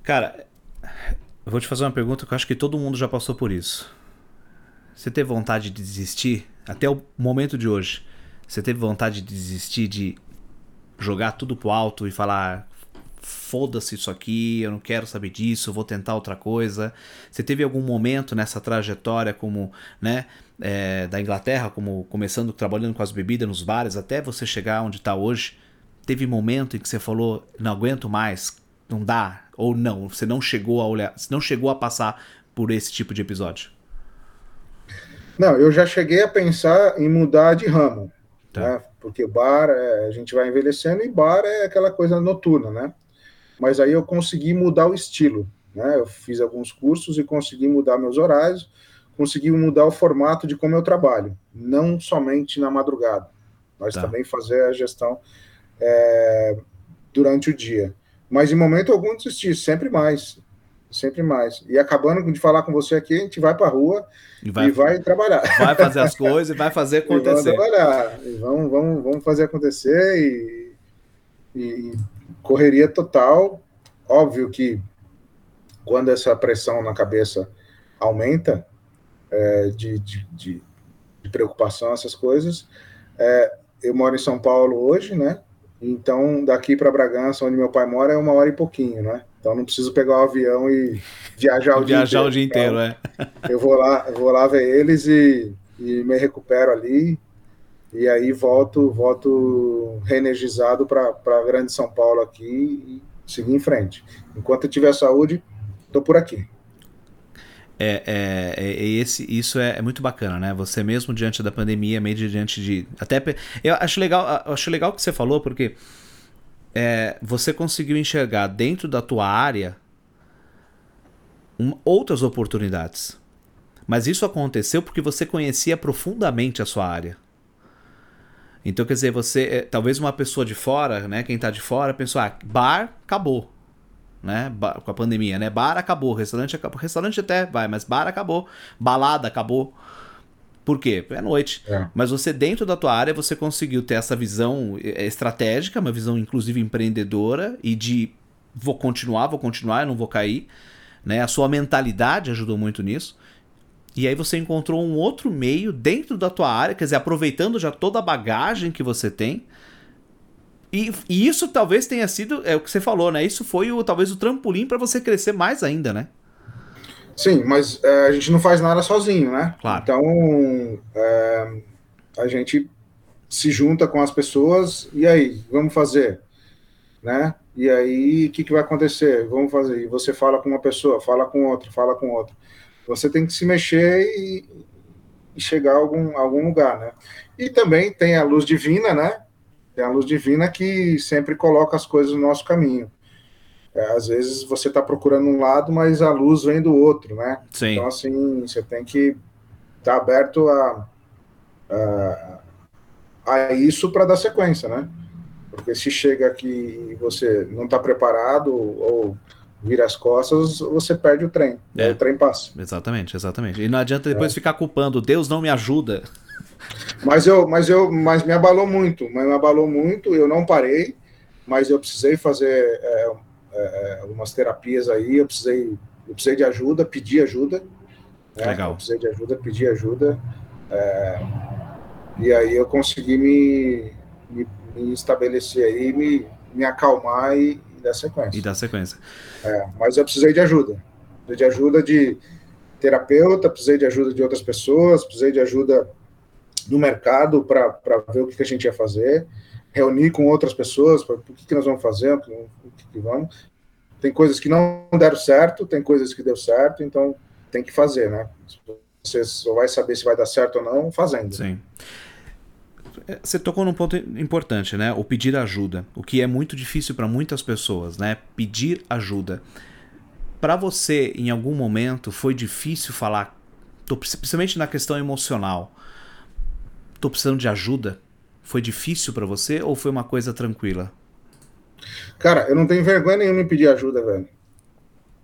Cara, eu vou te fazer uma pergunta que eu acho que todo mundo já passou por isso. Você teve vontade de desistir até o momento de hoje? Você teve vontade de desistir de jogar tudo pro alto e falar foda-se isso aqui, eu não quero saber disso, vou tentar outra coisa. Você teve algum momento nessa trajetória como, né, é, da Inglaterra, como começando trabalhando com as bebidas nos bares, até você chegar onde está hoje? Teve momento em que você falou, não aguento mais, não dá, ou não, você não chegou a olhar, você não chegou a passar por esse tipo de episódio? Não, eu já cheguei a pensar em mudar de ramo, tá. né? Porque bar, é, a gente vai envelhecendo e bar é aquela coisa noturna, né? Mas aí eu consegui mudar o estilo, né? Eu fiz alguns cursos e consegui mudar meus horários, consegui mudar o formato de como eu trabalho, não somente na madrugada, mas tá. também fazer a gestão é, durante o dia. Mas em momento algum desistir, sempre mais. Sempre mais. E acabando de falar com você aqui, a gente vai para a rua e vai, e vai, trabalhar. Vai fazer as coisas e vai fazer acontecer. E vamos trabalhar. E vamos, vamos, vamos fazer acontecer e, e correria total. Óbvio que quando essa pressão na cabeça aumenta é, de, de, de, de, preocupação, essas coisas. É, eu moro em São Paulo hoje, né? Então, daqui para Bragança, onde meu pai mora, é uma hora e pouquinho, né? Então, não preciso pegar o avião e viajar o viajar dia inteiro. o dia inteiro, então, é. Eu vou lá, eu vou lá ver eles e, e me recupero ali. E aí volto, volto reenergizado para a Grande São Paulo aqui e seguir em frente. Enquanto eu tiver saúde, estou por aqui. É, é, é, é, esse, isso é, é, muito bacana, né? Você mesmo diante da pandemia, meio diante de. Até eu acho legal, eu acho legal o que você falou, porque é, você conseguiu enxergar dentro da tua área um, outras oportunidades. Mas isso aconteceu porque você conhecia profundamente a sua área. Então, quer dizer, você. É, talvez uma pessoa de fora, né? Quem tá de fora, pensou, ah, bar acabou né? Com a pandemia, né? Bar acabou, restaurante acabou. Restaurante até vai, mas bar acabou. Balada acabou. Por quê? É noite. É. Mas você, dentro da tua área, você conseguiu ter essa visão é, estratégica, uma visão, inclusive, empreendedora e de vou continuar, vou continuar, eu não vou cair. Né? A sua mentalidade ajudou muito nisso. E aí você encontrou um outro meio dentro da tua área, quer dizer, aproveitando já toda a bagagem que você tem, e, e, isso talvez tenha sido, é o que você falou, né? Isso foi o, talvez o trampolim para você crescer mais ainda, né? Sim, mas é, a gente não faz nada sozinho, né? Claro. Então, é, a gente se junta com as pessoas e aí, vamos fazer, né? E aí, o que, que vai acontecer? Vamos fazer. E você fala com uma pessoa, fala com outra, fala com outra. Você tem que se mexer e, e chegar a algum, algum lugar, né? E também tem a luz divina, né? Tem a luz divina que sempre coloca as coisas no nosso caminho. É, às vezes você está procurando um lado, mas a luz vem do outro, né? Sim. Então, assim, você tem que estar tá aberto a, a, a isso para dar sequência, né? Porque se chega aqui e você não está preparado ou vira as costas, você perde o trem. É. O trem passa. Exatamente, exatamente. E não adianta depois é. ficar culpando, Deus não me ajuda. Mas eu, mas eu, mas me abalou muito, mas me abalou muito. Eu não parei, mas eu precisei fazer é, é, algumas terapias aí. Eu precisei, eu precisei de ajuda, pedi ajuda. Né? Legal. Eu precisei de ajuda, pedi ajuda. É, e aí eu consegui me, me, me estabelecer aí, me, me acalmar e, e dar sequência. E dar sequência. É, mas eu precisei de ajuda. Precisei de ajuda de terapeuta, precisei de ajuda de outras pessoas, precisei de ajuda do mercado para ver o que, que, a gente ia fazer, reunir com outras pessoas para o que, que nós vamos fazer, o que, que vamos. Tem coisas que não deram certo, tem coisas que deu certo, então tem que fazer, né? Você só vai saber se vai dar certo ou não fazendo. Sim. Você tocou num ponto importante, né? O pedir ajuda, o que é muito difícil para muitas pessoas, né? Pedir ajuda. Para você, em algum momento, foi difícil falar, tô, principalmente na questão emocional, tô precisando de ajuda? Foi difícil para você ou foi uma coisa tranquila? Cara, eu não tenho vergonha nenhuma em pedir ajuda, velho.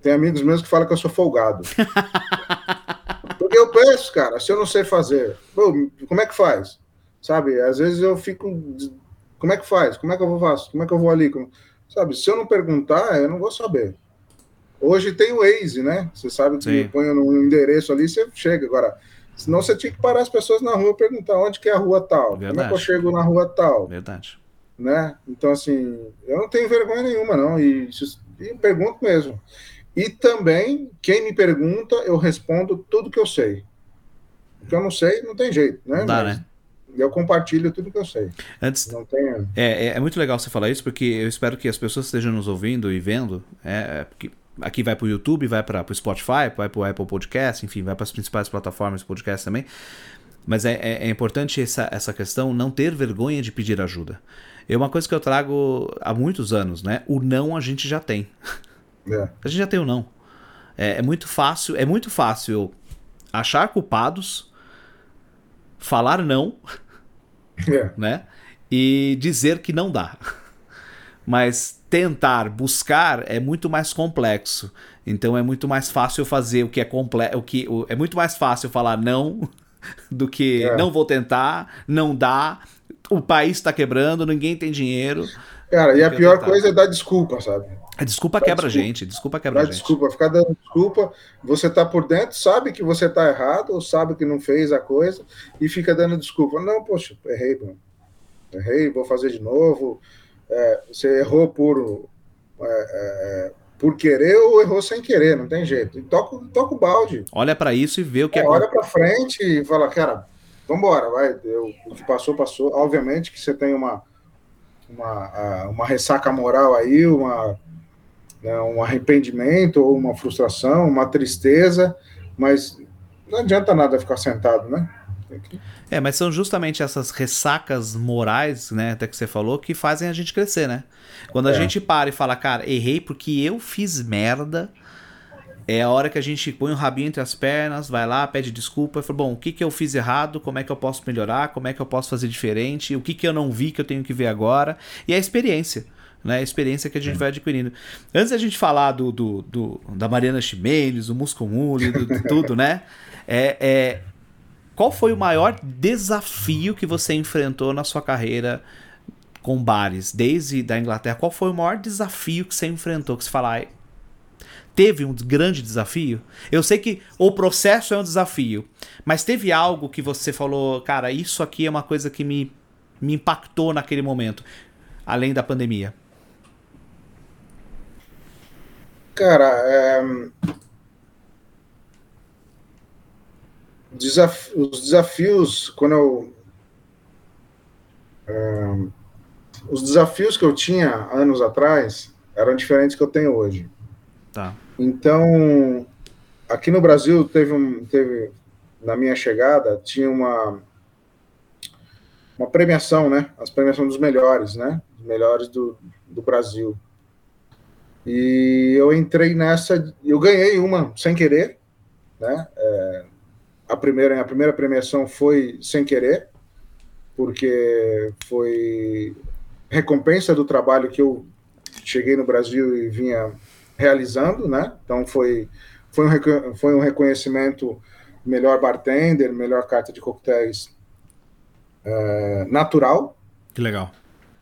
Tem amigos meus que falam que eu sou folgado. Porque eu peço, cara, se eu não sei fazer, pô, como é que faz? Sabe? Às vezes eu fico. Como é que faz? Como é que eu vou fazer? Como é que eu vou ali? Sabe? Se eu não perguntar, eu não vou saber. Hoje tem o Waze, né? Você sabe que Sim. põe no endereço ali, você chega. Agora, senão você tinha que parar as pessoas na rua e perguntar onde que é a rua tal. Verdade. Como é que eu chego na rua tal? Verdade. Né? Então, assim, eu não tenho vergonha nenhuma, não. E, e pergunto mesmo. E também, quem me pergunta, eu respondo tudo que eu sei. O que eu não sei, não tem jeito, né? Dá, Mas, né? Eu compartilho tudo que eu sei. Antes, não tem... é, é, é, muito legal você falar isso, porque eu espero que as pessoas estejam nos ouvindo e vendo. É, porque aqui vai para o YouTube, vai para o Spotify, vai para o Apple Podcast, enfim, vai para as principais plataformas de podcast também. Mas é, é, é, importante essa, essa questão, não ter vergonha de pedir ajuda. É uma coisa que eu trago há muitos anos, né? O não a gente já tem. É. A gente já tem o não. É, é muito fácil, é muito fácil achar culpados, falar não, é. né? E dizer que não dá. Mas tentar, buscar é muito mais complexo. Então é muito mais fácil fazer o que é complexo, o que o, é muito mais fácil falar não do que é. não vou tentar, não dá, o país está quebrando, ninguém tem dinheiro. Cara, e a pior tentar. coisa é dar desculpa, sabe? A desculpa quebra a gente, desculpa quebra a gente. Desculpa, ficar dando desculpa, você tá por dentro, sabe que você tá errado, ou sabe que não fez a coisa, e fica dando desculpa. Não, poxa, errei, mano. Errei, vou fazer de novo. É, você errou por, é, é, por querer ou errou sem querer, não tem jeito. toca, toca o balde. Olha para isso e vê o que é. é olha para frente e fala, cara, vambora, vai. Eu, o que passou, passou. Obviamente que você tem uma, uma, uma ressaca moral aí, uma né, um arrependimento ou uma frustração, uma tristeza, mas não adianta nada ficar sentado, né? É, mas são justamente essas ressacas morais, né, até que você falou, que fazem a gente crescer, né? Quando a é. gente para e fala, cara, errei porque eu fiz merda, é a hora que a gente põe o rabinho entre as pernas, vai lá, pede desculpa e fala, bom, o que, que eu fiz errado, como é que eu posso melhorar, como é que eu posso fazer diferente, o que, que eu não vi que eu tenho que ver agora, e a experiência né? A experiência que a gente vai adquirindo. Antes da gente falar do, do, do da Mariana Ximenes, do Muscomule, do, do tudo, né? É, é, qual foi o maior desafio que você enfrentou na sua carreira com bares, desde da Inglaterra? Qual foi o maior desafio que você enfrentou? Que você fala, teve um grande desafio? Eu sei que o processo é um desafio, mas teve algo que você falou, cara, isso aqui é uma coisa que me, me impactou naquele momento, além da pandemia? Cara, é... Desaf... os desafios, quando eu. É... Os desafios que eu tinha anos atrás eram diferentes que eu tenho hoje. Tá. Então, aqui no Brasil teve um. Teve, na minha chegada, tinha uma. Uma premiação, né? As premiações dos melhores, né? Os melhores do, do Brasil. E eu entrei nessa, eu ganhei uma sem querer, né? É, a primeira, a primeira premiação foi sem querer, porque foi recompensa do trabalho que eu cheguei no Brasil e vinha realizando, né? Então foi foi um, foi um reconhecimento melhor bartender, melhor carta de coquetéis é, natural. Que legal.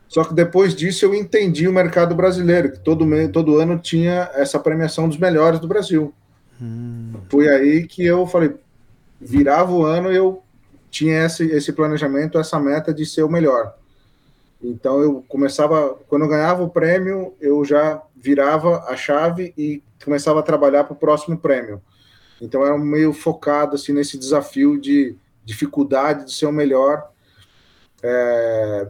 Só que depois disso eu entendi o mercado brasileiro, que todo, todo ano tinha essa premiação dos melhores do Brasil. Hum. Foi aí que eu falei, virava o ano eu tinha esse, esse planejamento, essa meta de ser o melhor. Então eu começava, quando eu ganhava o prêmio, eu já virava a chave e começava a trabalhar para o próximo prêmio. Então era meio focado assim nesse desafio de dificuldade de ser o melhor é,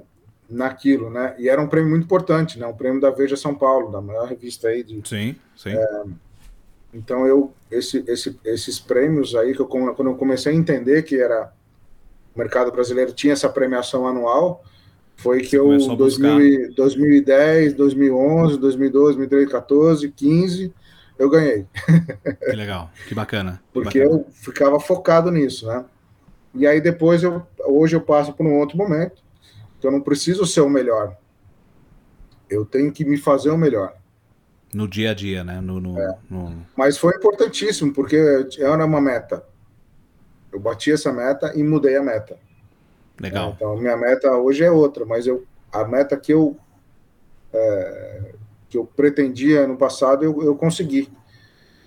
naquilo, né? E era um prêmio muito importante, né? Um prêmio da Veja São Paulo, da maior revista aí de. Sim, sim. É, então eu esse, esse, esses prêmios aí que eu quando eu comecei a entender que era o mercado brasileiro tinha essa premiação anual foi que eu, 2000, 2010, 2011, 2012, 2013, 2014, 15, eu ganhei. Que legal, que bacana. Que Porque bacana. eu ficava focado nisso, né? E aí depois, eu, hoje eu passo por um outro momento, que eu não preciso ser o melhor. Eu tenho que me fazer o melhor. No dia a dia, né? No, no, é. no... Mas foi importantíssimo, porque era uma meta. Eu bati essa meta e mudei a meta. Legal. É, então, minha meta hoje é outra, mas eu, a meta que eu, é, que eu pretendia no passado, eu, eu consegui.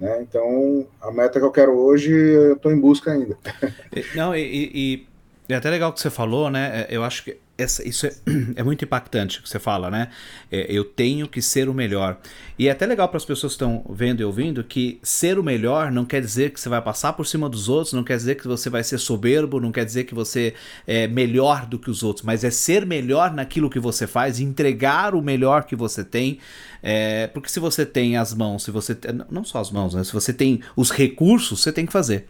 Né? Então, a meta que eu quero hoje, eu estou em busca ainda. Não, e, e, e é até legal que você falou, né? É, eu acho que essa, isso é, é, muito impactante que você fala, né? É, eu tenho que ser o melhor. E é até legal para as pessoas que estão vendo e ouvindo que ser o melhor não quer dizer que você vai passar por cima dos outros, não quer dizer que você vai ser soberbo, não quer dizer que você é melhor do que os outros, mas é ser melhor naquilo que você faz, entregar o melhor que você tem. É, porque se você tem as mãos, se você não só as mãos, né? Se você tem os recursos, você tem que fazer.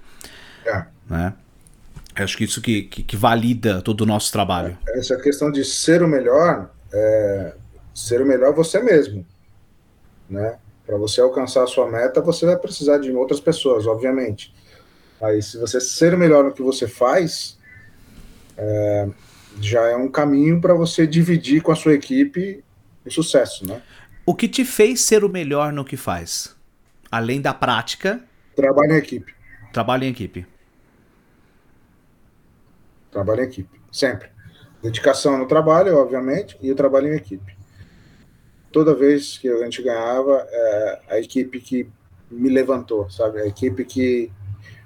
É. Né? Acho que isso que, que, que, valida todo o nosso trabalho. Essa questão de ser o melhor, é, ser o melhor você mesmo, né? Para você alcançar a sua meta, você vai precisar de outras pessoas, obviamente. Aí, se você ser o melhor no que você faz, é, já é um caminho para você dividir com a sua equipe o sucesso, né? O que te fez ser o melhor no que faz? Além da prática. Trabalho em equipe. Trabalho em equipe. Trabalho em equipe, sempre. Dedicação no trabalho, obviamente, e o trabalho em equipe. Toda vez que a gente ganhava, é a equipe que me levantou, sabe? A equipe que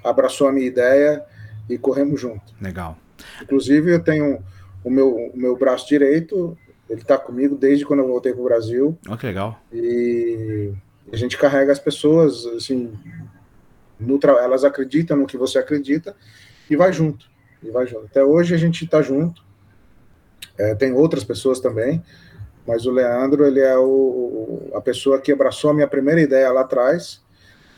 abraçou a minha ideia e corremos junto. Legal. Inclusive, eu tenho o meu, o meu braço direito, ele está comigo desde quando eu voltei para o Brasil. Oh, que legal. E a gente carrega as pessoas, assim, no elas acreditam no que você acredita e vai junto e vai junto. Até hoje a gente está junto. É, tem outras pessoas também, mas o Leandro ele é o, a pessoa que abraçou a minha primeira ideia lá atrás.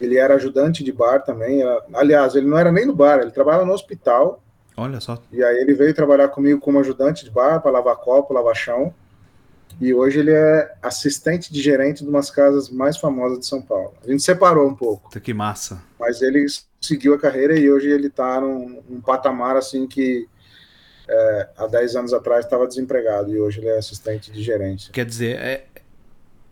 Ele era ajudante de bar também. aliás, ele não era nem no bar, ele trabalhava no hospital. Olha só. E aí ele veio trabalhar comigo como ajudante de bar para lavar copo, lavar chão. E hoje ele é assistente de gerente de umas casas mais famosas de São Paulo. A gente separou um pouco. Que massa. Mas ele seguiu a carreira e hoje ele está num, num, patamar assim que é, há 10 anos atrás estava desempregado e hoje ele é assistente de gerente. Quer dizer, é,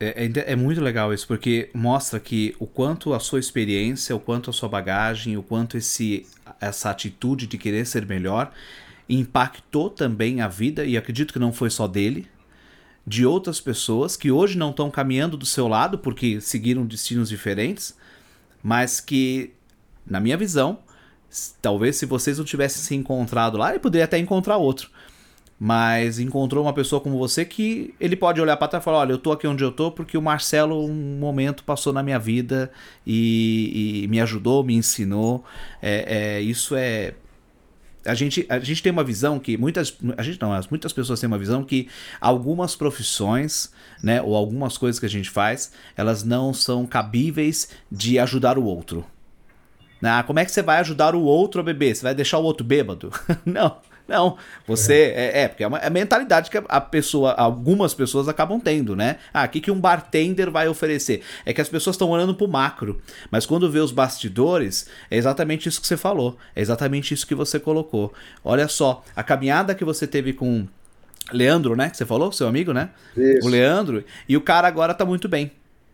é, é, é, muito legal isso, porque mostra que o quanto a sua experiência, o quanto a sua bagagem, o quanto esse, essa atitude de querer ser melhor impactou também a vida, e acredito que não foi só dele, de outras pessoas que hoje não estão caminhando do seu lado porque seguiram destinos diferentes, mas que, na minha visão, talvez se vocês não tivessem se encontrado lá, ele poderia até encontrar outro. Mas encontrou uma pessoa como você que ele pode olhar para trás e falar: Olha, eu tô aqui onde eu tô porque o Marcelo, um momento, passou na minha vida e, e me ajudou, me ensinou. É, é, isso é a gente, a gente tem uma visão que muitas a gente não, muitas pessoas têm uma visão que algumas profissões, né, ou algumas coisas que a gente faz, elas não são cabíveis de ajudar o outro. Ah, como é que você vai ajudar o outro a beber? Você vai deixar o outro bêbado? não. Não, você. É, é porque é uma é a mentalidade que a pessoa, algumas pessoas acabam tendo, né? Ah, o que, que um bartender vai oferecer? É que as pessoas estão olhando pro macro. Mas quando vê os bastidores, é exatamente isso que você falou. É exatamente isso que você colocou. Olha só, a caminhada que você teve com Leandro, né? Que você falou, seu amigo, né? Isso. O Leandro. E o cara agora tá muito bem.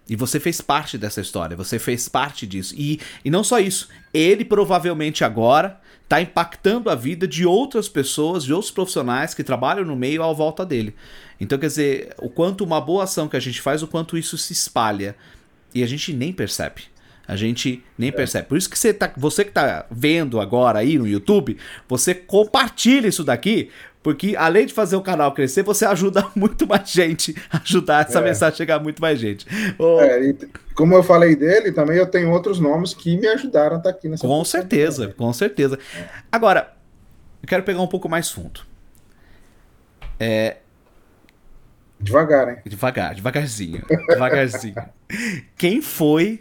E você fez parte dessa história, você fez parte disso. E, e não só isso, ele provavelmente agora está impactando a vida de outras pessoas, de outros profissionais que trabalham no meio à volta dele. Então, quer dizer, o quanto uma boa ação que a gente faz, o quanto isso se espalha. E a gente nem percebe. A gente nem é. percebe. Por isso que você, tá, você que está vendo agora aí no YouTube, você compartilha isso daqui, porque além de fazer o canal crescer, você ajuda muito mais gente, ajudar essa é. mensagem a chegar a muito mais gente. Oh, é, como eu falei dele, também eu tenho outros nomes que me ajudaram a estar tá aqui nessa Com certeza, também. com certeza. Agora, eu quero pegar um pouco mais fundo. É, Devagar, hein? Devagar, devagarzinho. Devagarzinho. quem foi.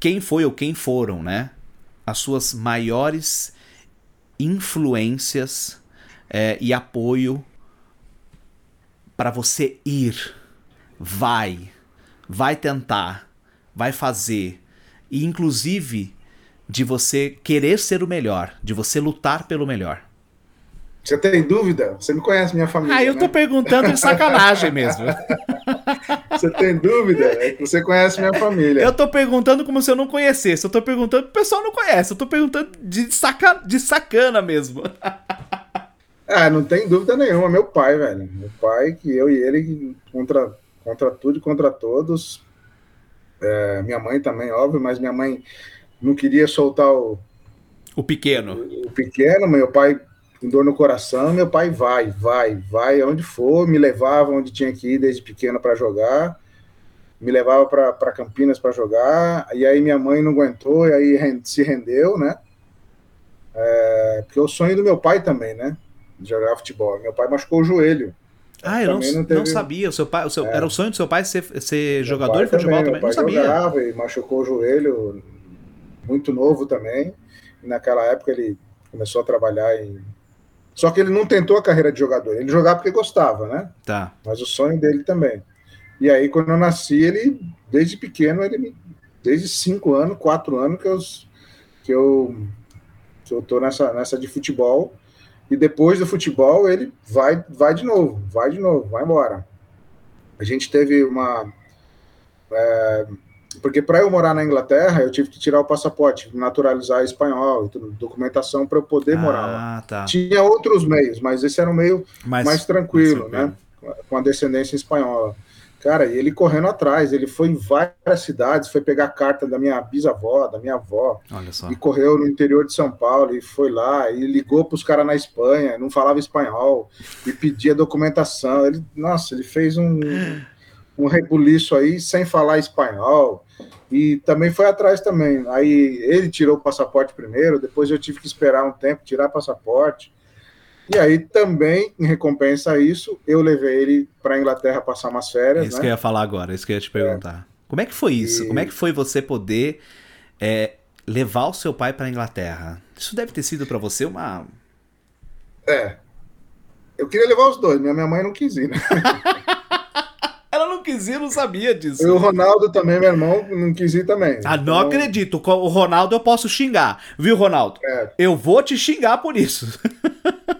Quem foi ou quem foram, né? As suas maiores influências é, e apoio para você ir. Vai. Vai tentar. Vai fazer. E inclusive de você querer ser o melhor, de você lutar pelo melhor. Você tem dúvida? Você me conhece minha família. Ah, eu tô né? perguntando de sacanagem mesmo. Você tem dúvida? É que você conhece minha família. Eu tô perguntando como se eu não conhecesse. Eu tô perguntando, o pessoal não conhece. Eu tô perguntando de, saca, de sacana mesmo. Ah, não tem dúvida nenhuma. Meu pai, velho. Meu pai, que eu e ele contra, contra tudo e contra todos. É, minha mãe também, óbvio, mas minha mãe não queria soltar o. O pequeno. O, o pequeno, meu pai com dor no coração. Meu pai vai, vai, vai aonde for, me levava onde tinha que ir desde pequeno para jogar, me levava para Campinas para jogar. E aí minha mãe não aguentou, e aí se rendeu, né? É, porque o sonho do meu pai também, né? De jogar futebol. Meu pai machucou o joelho. Ah, eu não, não, teve... não, sabia. O seu pai, o seu, é. Era o sonho do seu pai ser, ser jogador de futebol também? também. Meu pai não sabia. jogava e machucou o joelho muito novo também. E naquela época ele começou a trabalhar em só que ele não tentou a carreira de jogador, ele jogava porque gostava, né? Tá. Mas o sonho dele também. E aí, quando eu nasci, ele, desde pequeno, ele desde cinco anos, quatro anos que eu, que eu, que eu tô nessa, nessa de futebol. E depois do futebol, ele vai, vai de novo, vai de novo, vai embora. A gente teve uma. É, porque para eu morar na Inglaterra, eu tive que tirar o passaporte, naturalizar espanhol, documentação para eu poder ah, morar lá. Tá. Tinha outros meios, mas esse era um meio mais, mais tranquilo, mais né? Com a descendência espanhola. Cara, e ele correndo atrás, ele foi em várias cidades, foi pegar a carta da minha bisavó, da minha avó, e correu no interior de São Paulo, e foi lá, e ligou para os caras na Espanha, não falava espanhol, e pedia documentação. Ele, nossa, ele fez um, um rebuliço aí sem falar espanhol, e também foi atrás também. Aí ele tirou o passaporte primeiro, depois eu tive que esperar um tempo tirar passaporte. E aí também, em recompensa a isso, eu levei ele para Inglaterra passar umas férias. Isso né? que eu ia falar agora, isso que eu ia te perguntar. É. Como é que foi isso? E... Como é que foi você poder é, levar o seu pai para Inglaterra? Isso deve ter sido para você uma. É. Eu queria levar os dois, minha mãe não quis ir, né? Ela não quis ir, não sabia disso. E o Ronaldo também, meu irmão, não quis ir também. Ah, não então... acredito. O Ronaldo eu posso xingar. Viu, Ronaldo? É. Eu vou te xingar por isso.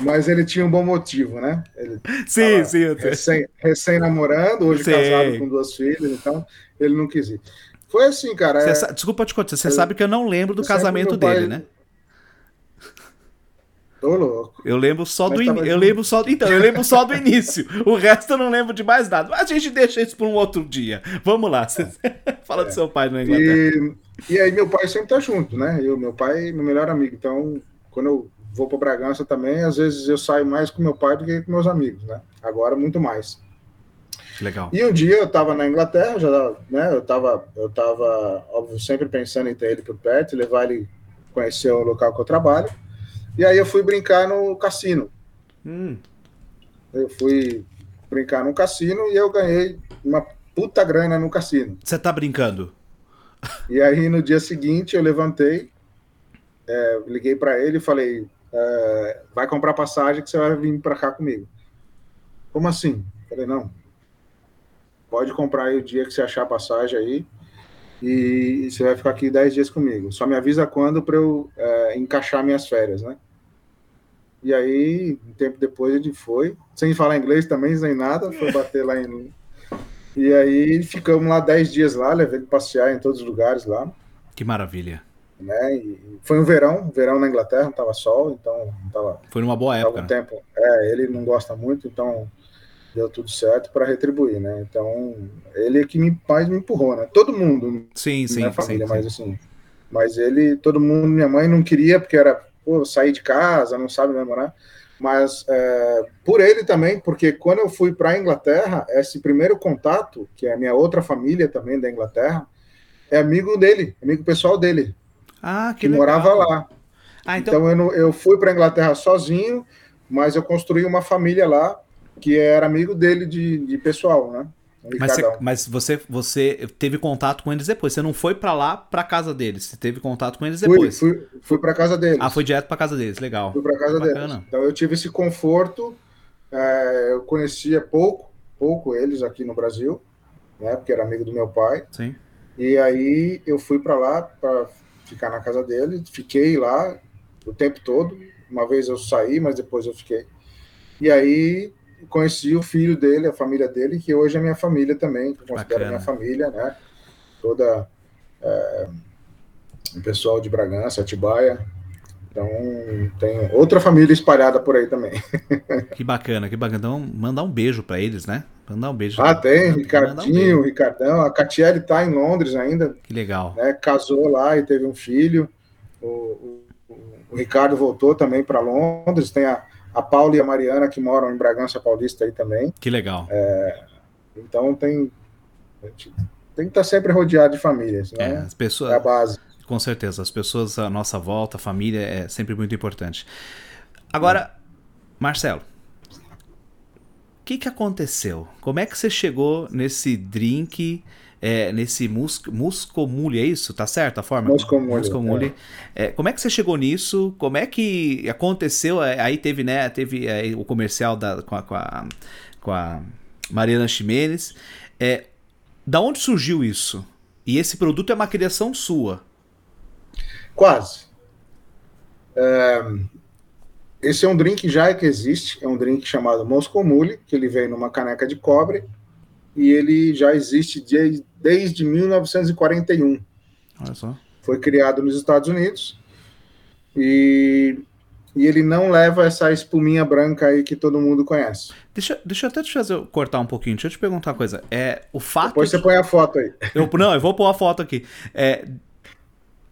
Mas ele tinha um bom motivo, né? Ele sim, sim. Recém, recém, namorando, hoje sim. casado com duas filhas, então ele não quis ir. Foi assim, cara. É... Desculpa te contar, você eu... sabe que eu não lembro do casamento dele, pai... né? Tô louco. Eu lembro só Mas do in... eu lembro só então, eu lembro só do início. O resto eu não lembro de mais nada. Mas a gente deixa isso para um outro dia. Vamos lá. Você... Fala é. do seu pai na Inglaterra. E... e aí meu pai sempre tá junto, né? Eu, meu pai, é meu melhor amigo. Então, quando eu vou para Bragança também, às vezes eu saio mais com meu pai do que com meus amigos, né? Agora muito mais. Legal. E um dia eu estava na Inglaterra, já, né? Eu estava, eu tava, óbvio, sempre pensando em ter ele por perto, levar ele conhecer o local que eu trabalho. E aí eu fui brincar no cassino. Hum. Eu fui brincar no cassino e eu ganhei uma puta grana no cassino. Você tá brincando? E aí no dia seguinte eu levantei, é, liguei para ele e falei: é, vai comprar passagem que você vai vir para cá comigo. Como assim? Falei: não. Pode comprar aí o dia que você achar a passagem aí e, você vai ficar aqui 10 dias comigo. Só me avisa quando para eu é, encaixar minhas férias, né? E aí, um tempo depois ele foi, sem falar inglês também, sem nada, foi bater lá em. E aí ficamos lá 10 dias lá, levei passear em todos os lugares lá. Que maravilha. Né? E foi um verão, verão na Inglaterra, não tava sol, então não tava. Foi numa boa época. Um né? tempo. É, ele não gosta muito, então deu tudo certo para retribuir, né? Então ele é que me, mais me empurrou, né? Todo mundo, sim, sim, minha família, sim, mas assim, mas ele, todo mundo, minha mãe não queria porque era pô, sair de casa, não sabe namorar, mas é, por ele também, porque quando eu fui para a Inglaterra, esse primeiro contato, que é a minha outra família também da Inglaterra, é amigo dele, amigo pessoal dele, ah, que, que legal. morava lá. Ah, então... então eu, não, eu fui para a Inglaterra sozinho, mas eu construí uma família lá que era amigo dele de, de pessoal, né? Mas, você, mas você, você teve contato com eles depois. Você não foi para lá, para casa deles. Você teve contato com eles depois. Fui, fui, fui para casa deles. Ah, foi direto para casa deles. Legal. Fui para casa Bacana. deles. Então eu tive esse conforto. É, eu conhecia pouco, pouco eles aqui no Brasil, né? Porque era amigo do meu pai. Sim. E aí eu fui para lá para ficar na casa dele. Fiquei lá o tempo todo. Uma vez eu saí, mas depois eu fiquei. E aí conheci o filho dele, a família dele, que hoje é minha família também, que eu considero minha família, né? Toda é, o pessoal de Bragança, Atibaia. Então, tem outra família espalhada por aí também. Que bacana, que bacana. Então, mandar um beijo para eles, né? Mandar um beijo. Ah, tem, Ricardinho, um Ricardão. A Catiele tá em Londres ainda. Que legal. Né? Casou lá e teve um filho. O, o, o Ricardo voltou também para Londres. Tem a, a Paula e a Mariana, que moram em Bragança Paulista aí também. Que legal. É, então tem, tem que estar sempre rodeado de famílias, né? É, as pessoas, é a base. Com certeza, as pessoas à nossa volta, a família é sempre muito importante. Agora, Marcelo, o que, que aconteceu? Como é que você chegou nesse drink é, nesse mus Muscomule, é isso? Tá certo a forma? Muscomule. Muscomule. É. É, como é que você chegou nisso? Como é que aconteceu? É, aí teve, né, teve é, o comercial da, com, a, com, a, com a Mariana Ximenes. É, da onde surgiu isso? E esse produto é uma criação sua? Quase. É, esse é um drink já que existe, é um drink chamado Moscomule, que ele vem numa caneca de cobre e ele já existe desde, desde 1941. Olha só. Foi criado nos Estados Unidos e, e ele não leva essa espuminha branca aí que todo mundo conhece. Deixa, deixa eu até te fazer cortar um pouquinho. Deixa eu te perguntar uma coisa. É o fato. Depois de... você põe a foto aí. Eu, não, eu vou pôr a foto aqui. É,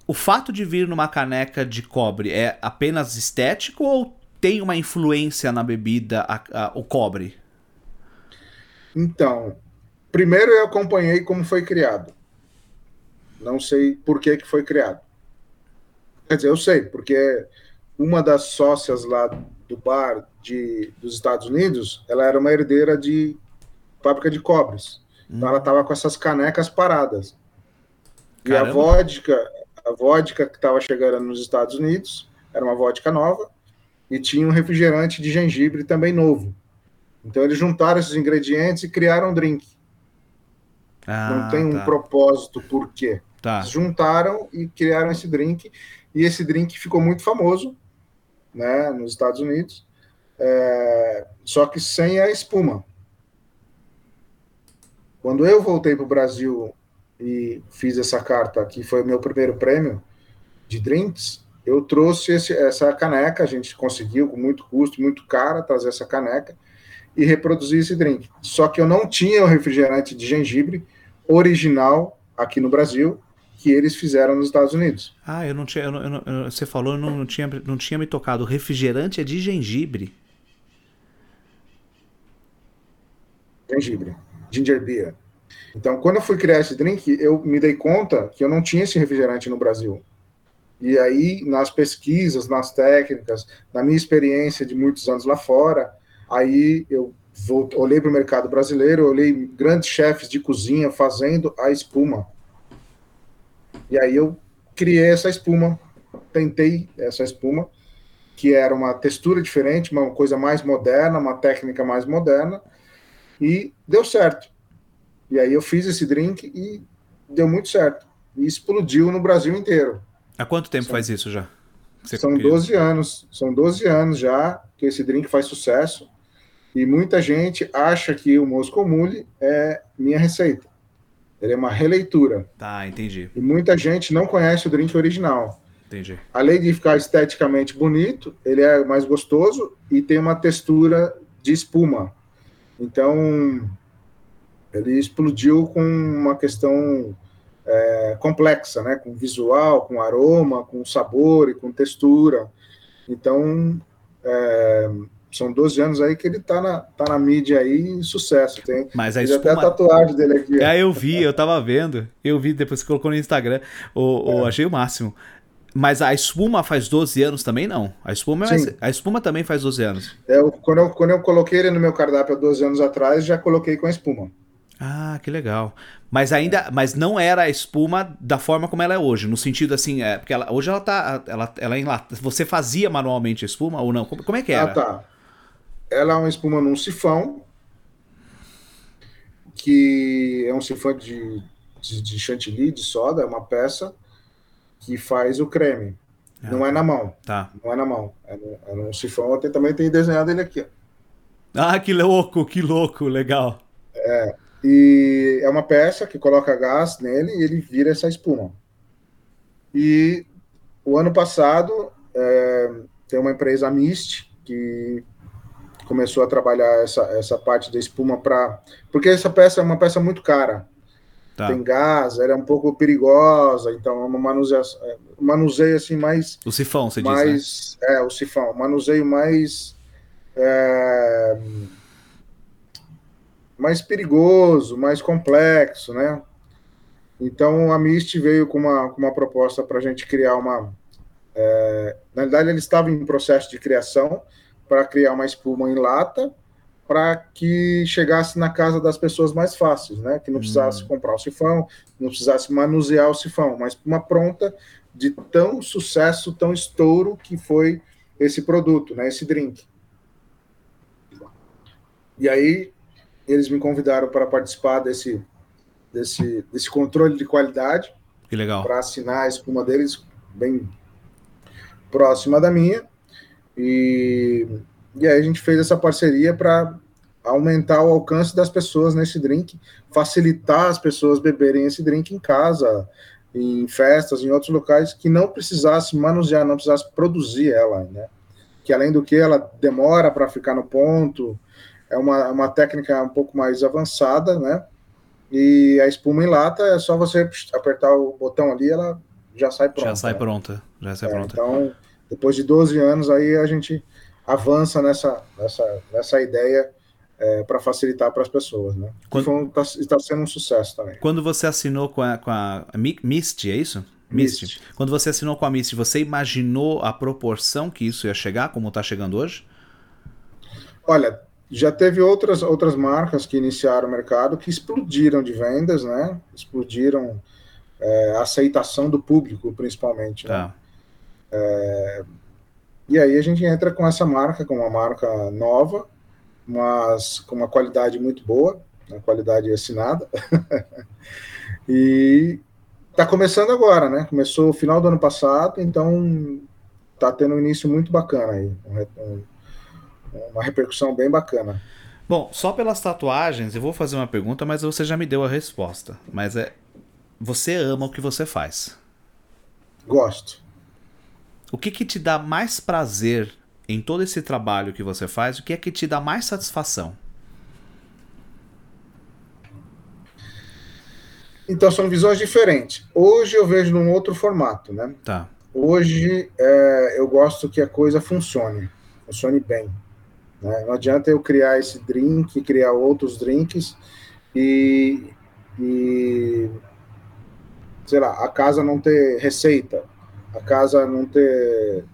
o fato de vir numa caneca de cobre é apenas estético ou tem uma influência na bebida a, a, o cobre? Então, Primeiro eu acompanhei como foi criado. Não sei por que, que foi criado. Quer dizer, eu sei, porque uma das sócias lá do bar de, dos Estados Unidos, ela era uma herdeira de fábrica de cobres. Então ela estava com essas canecas paradas. E Caramba. a vodka, a vodka que estava chegando nos Estados Unidos, era uma vodka nova, e tinha um refrigerante de gengibre também novo. Então eles juntaram esses ingredientes e criaram um drink. Ah, não tem um tá. propósito por quê. Tá. Juntaram e criaram esse drink, e esse drink ficou muito famoso né, nos Estados Unidos, é, só que sem a espuma. Quando eu voltei para o Brasil e fiz essa carta, que foi o meu primeiro prêmio de drinks, eu trouxe esse, essa caneca, a gente conseguiu com muito custo, muito cara, trazer essa caneca e reproduzir esse drink. Só que eu não tinha o refrigerante de gengibre, original aqui no Brasil que eles fizeram nos Estados Unidos. Ah, eu não tinha. Eu não, eu não, você falou, eu não, não, tinha, não tinha me tocado. O refrigerante é de gengibre. Gengibre. Ginger beer. Então, quando eu fui criar esse drink, eu me dei conta que eu não tinha esse refrigerante no Brasil. E aí, nas pesquisas, nas técnicas, na minha experiência de muitos anos lá fora, aí eu Vou, olhei para o mercado brasileiro, olhei grandes chefes de cozinha fazendo a espuma. E aí eu criei essa espuma, tentei essa espuma, que era uma textura diferente, uma coisa mais moderna, uma técnica mais moderna, e deu certo. E aí eu fiz esse drink e deu muito certo. E explodiu no Brasil inteiro. Há quanto tempo são, faz isso já? Você são 12 anos. São 12 anos já que esse drink faz sucesso. E muita gente acha que o Moscou Mule é minha receita. Ele é uma releitura. Tá, entendi. E muita gente não conhece o drink original. Entendi. Além de ficar esteticamente bonito, ele é mais gostoso e tem uma textura de espuma. Então, ele explodiu com uma questão é, complexa, né? Com visual, com aroma, com sabor e com textura. Então, é, são 12 anos aí que ele tá na, tá na mídia aí sucesso. Tem, Mas a espuma... até a tatuagem dele aqui. É, eu vi, eu tava vendo. Eu vi depois que colocou no Instagram. O, o, é. Achei o máximo. Mas a espuma faz 12 anos também, não? A espuma, é a espuma também faz 12 anos. É, eu, quando, eu, quando eu coloquei ele no meu cardápio há 12 anos atrás, já coloquei com a espuma. Ah, que legal. Mas ainda, mas não era a espuma da forma como ela é hoje, no sentido assim, é, porque ela, hoje ela tá, ela, ela é em lata. Você fazia manualmente a espuma ou não? Como, como é que era? Ah, tá. Ela é uma espuma num sifão, que é um sifão de, de, de chantilly, de soda, é uma peça que faz o creme. Ah, não é na mão. Tá. Não é na mão. É no, é no sifão. Eu também tenho desenhado ele aqui. Ó. Ah, que louco, que louco, legal. É, e é uma peça que coloca gás nele e ele vira essa espuma. E o ano passado é, tem uma empresa Mist que começou a trabalhar essa, essa parte da espuma para porque essa peça é uma peça muito cara. Tá. Tem gás, ela é um pouco perigosa, então é uma manuseio, é, manuseio assim mais o sifão, você mais, diz, né? É, o sifão, manuseio mais é, mais perigoso, mais complexo, né? Então a Mist veio com uma, com uma proposta para a gente criar uma. É, na verdade, ele estava em processo de criação para criar uma espuma em lata para que chegasse na casa das pessoas mais fáceis, né? Que não precisasse hum. comprar o sifão, não precisasse manusear o sifão, uma espuma pronta de tão sucesso, tão estouro que foi esse produto, né? Esse drink. E aí eles me convidaram para participar desse, desse, desse controle de qualidade. Que legal. Para assinar a espuma deles bem próxima da minha. E, e aí a gente fez essa parceria para aumentar o alcance das pessoas nesse drink, facilitar as pessoas beberem esse drink em casa, em festas, em outros locais, que não precisasse manusear, não precisasse produzir ela, né? Que além do que ela demora para ficar no ponto, é uma, uma técnica um pouco mais avançada, né? E a espuma em lata é só você apertar o botão ali, ela já sai pronta. Já sai né? pronta, já sai é, pronta. Então, depois de 12 anos, aí a gente avança nessa, nessa, nessa ideia é, para facilitar para as pessoas, né? Quando, está tá sendo um sucesso também. Quando você assinou com a, com a Mist, é isso? Mist. Mist. Quando você assinou com a Mist, você imaginou a proporção que isso ia chegar, como está chegando hoje? Olha, já teve outras, outras marcas que iniciaram o mercado que explodiram de vendas, né? Explodiram é, a aceitação do público, principalmente. Né? Tá. É, e aí a gente entra com essa marca, com uma marca nova, mas com uma qualidade muito boa, uma qualidade assinada. e está começando agora, né? Começou no final do ano passado, então está tendo um início muito bacana aí. Um, um, uma repercussão bem bacana. Bom, só pelas tatuagens, eu vou fazer uma pergunta, mas você já me deu a resposta. Mas é. Você ama o que você faz? Gosto. O que, que te dá mais prazer em todo esse trabalho que você faz? O que é que te dá mais satisfação? Então são visões diferentes. Hoje eu vejo num outro formato, né? Tá. Hoje é, eu gosto que a coisa funcione, funcione bem. Né? Não adianta eu criar esse drink, criar outros drinks e, e, sei lá, a casa não ter receita, a casa não ter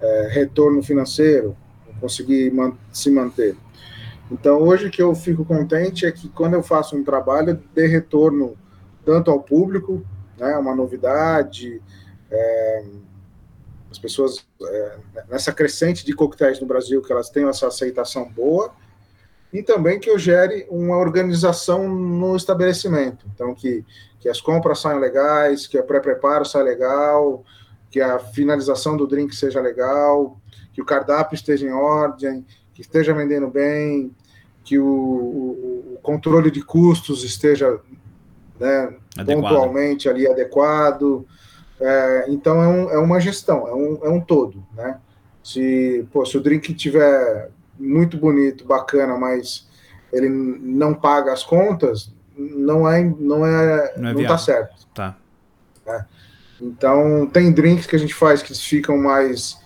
é, retorno financeiro, conseguir man se manter. Então, hoje que eu fico contente é que quando eu faço um trabalho, dê retorno tanto ao público, né, uma novidade, é, as pessoas, é, nessa crescente de coquetéis no Brasil, que elas tenham essa aceitação boa, e também que eu gere uma organização no estabelecimento. Então, que, que as compras saiam legais, que o pré-preparo saia legal, que a finalização do drink seja legal, que o cardápio esteja em ordem, que esteja vendendo bem, que o, o, o controle de custos esteja né, pontualmente ali adequado. É, então é, um, é, uma gestão, é um, é um todo, né? Se, pô, se o drink tiver muito bonito, bacana, mas ele não paga as contas, não é não é não, é não tá certo. Tá. É. Então tem drinks que a gente faz que ficam mais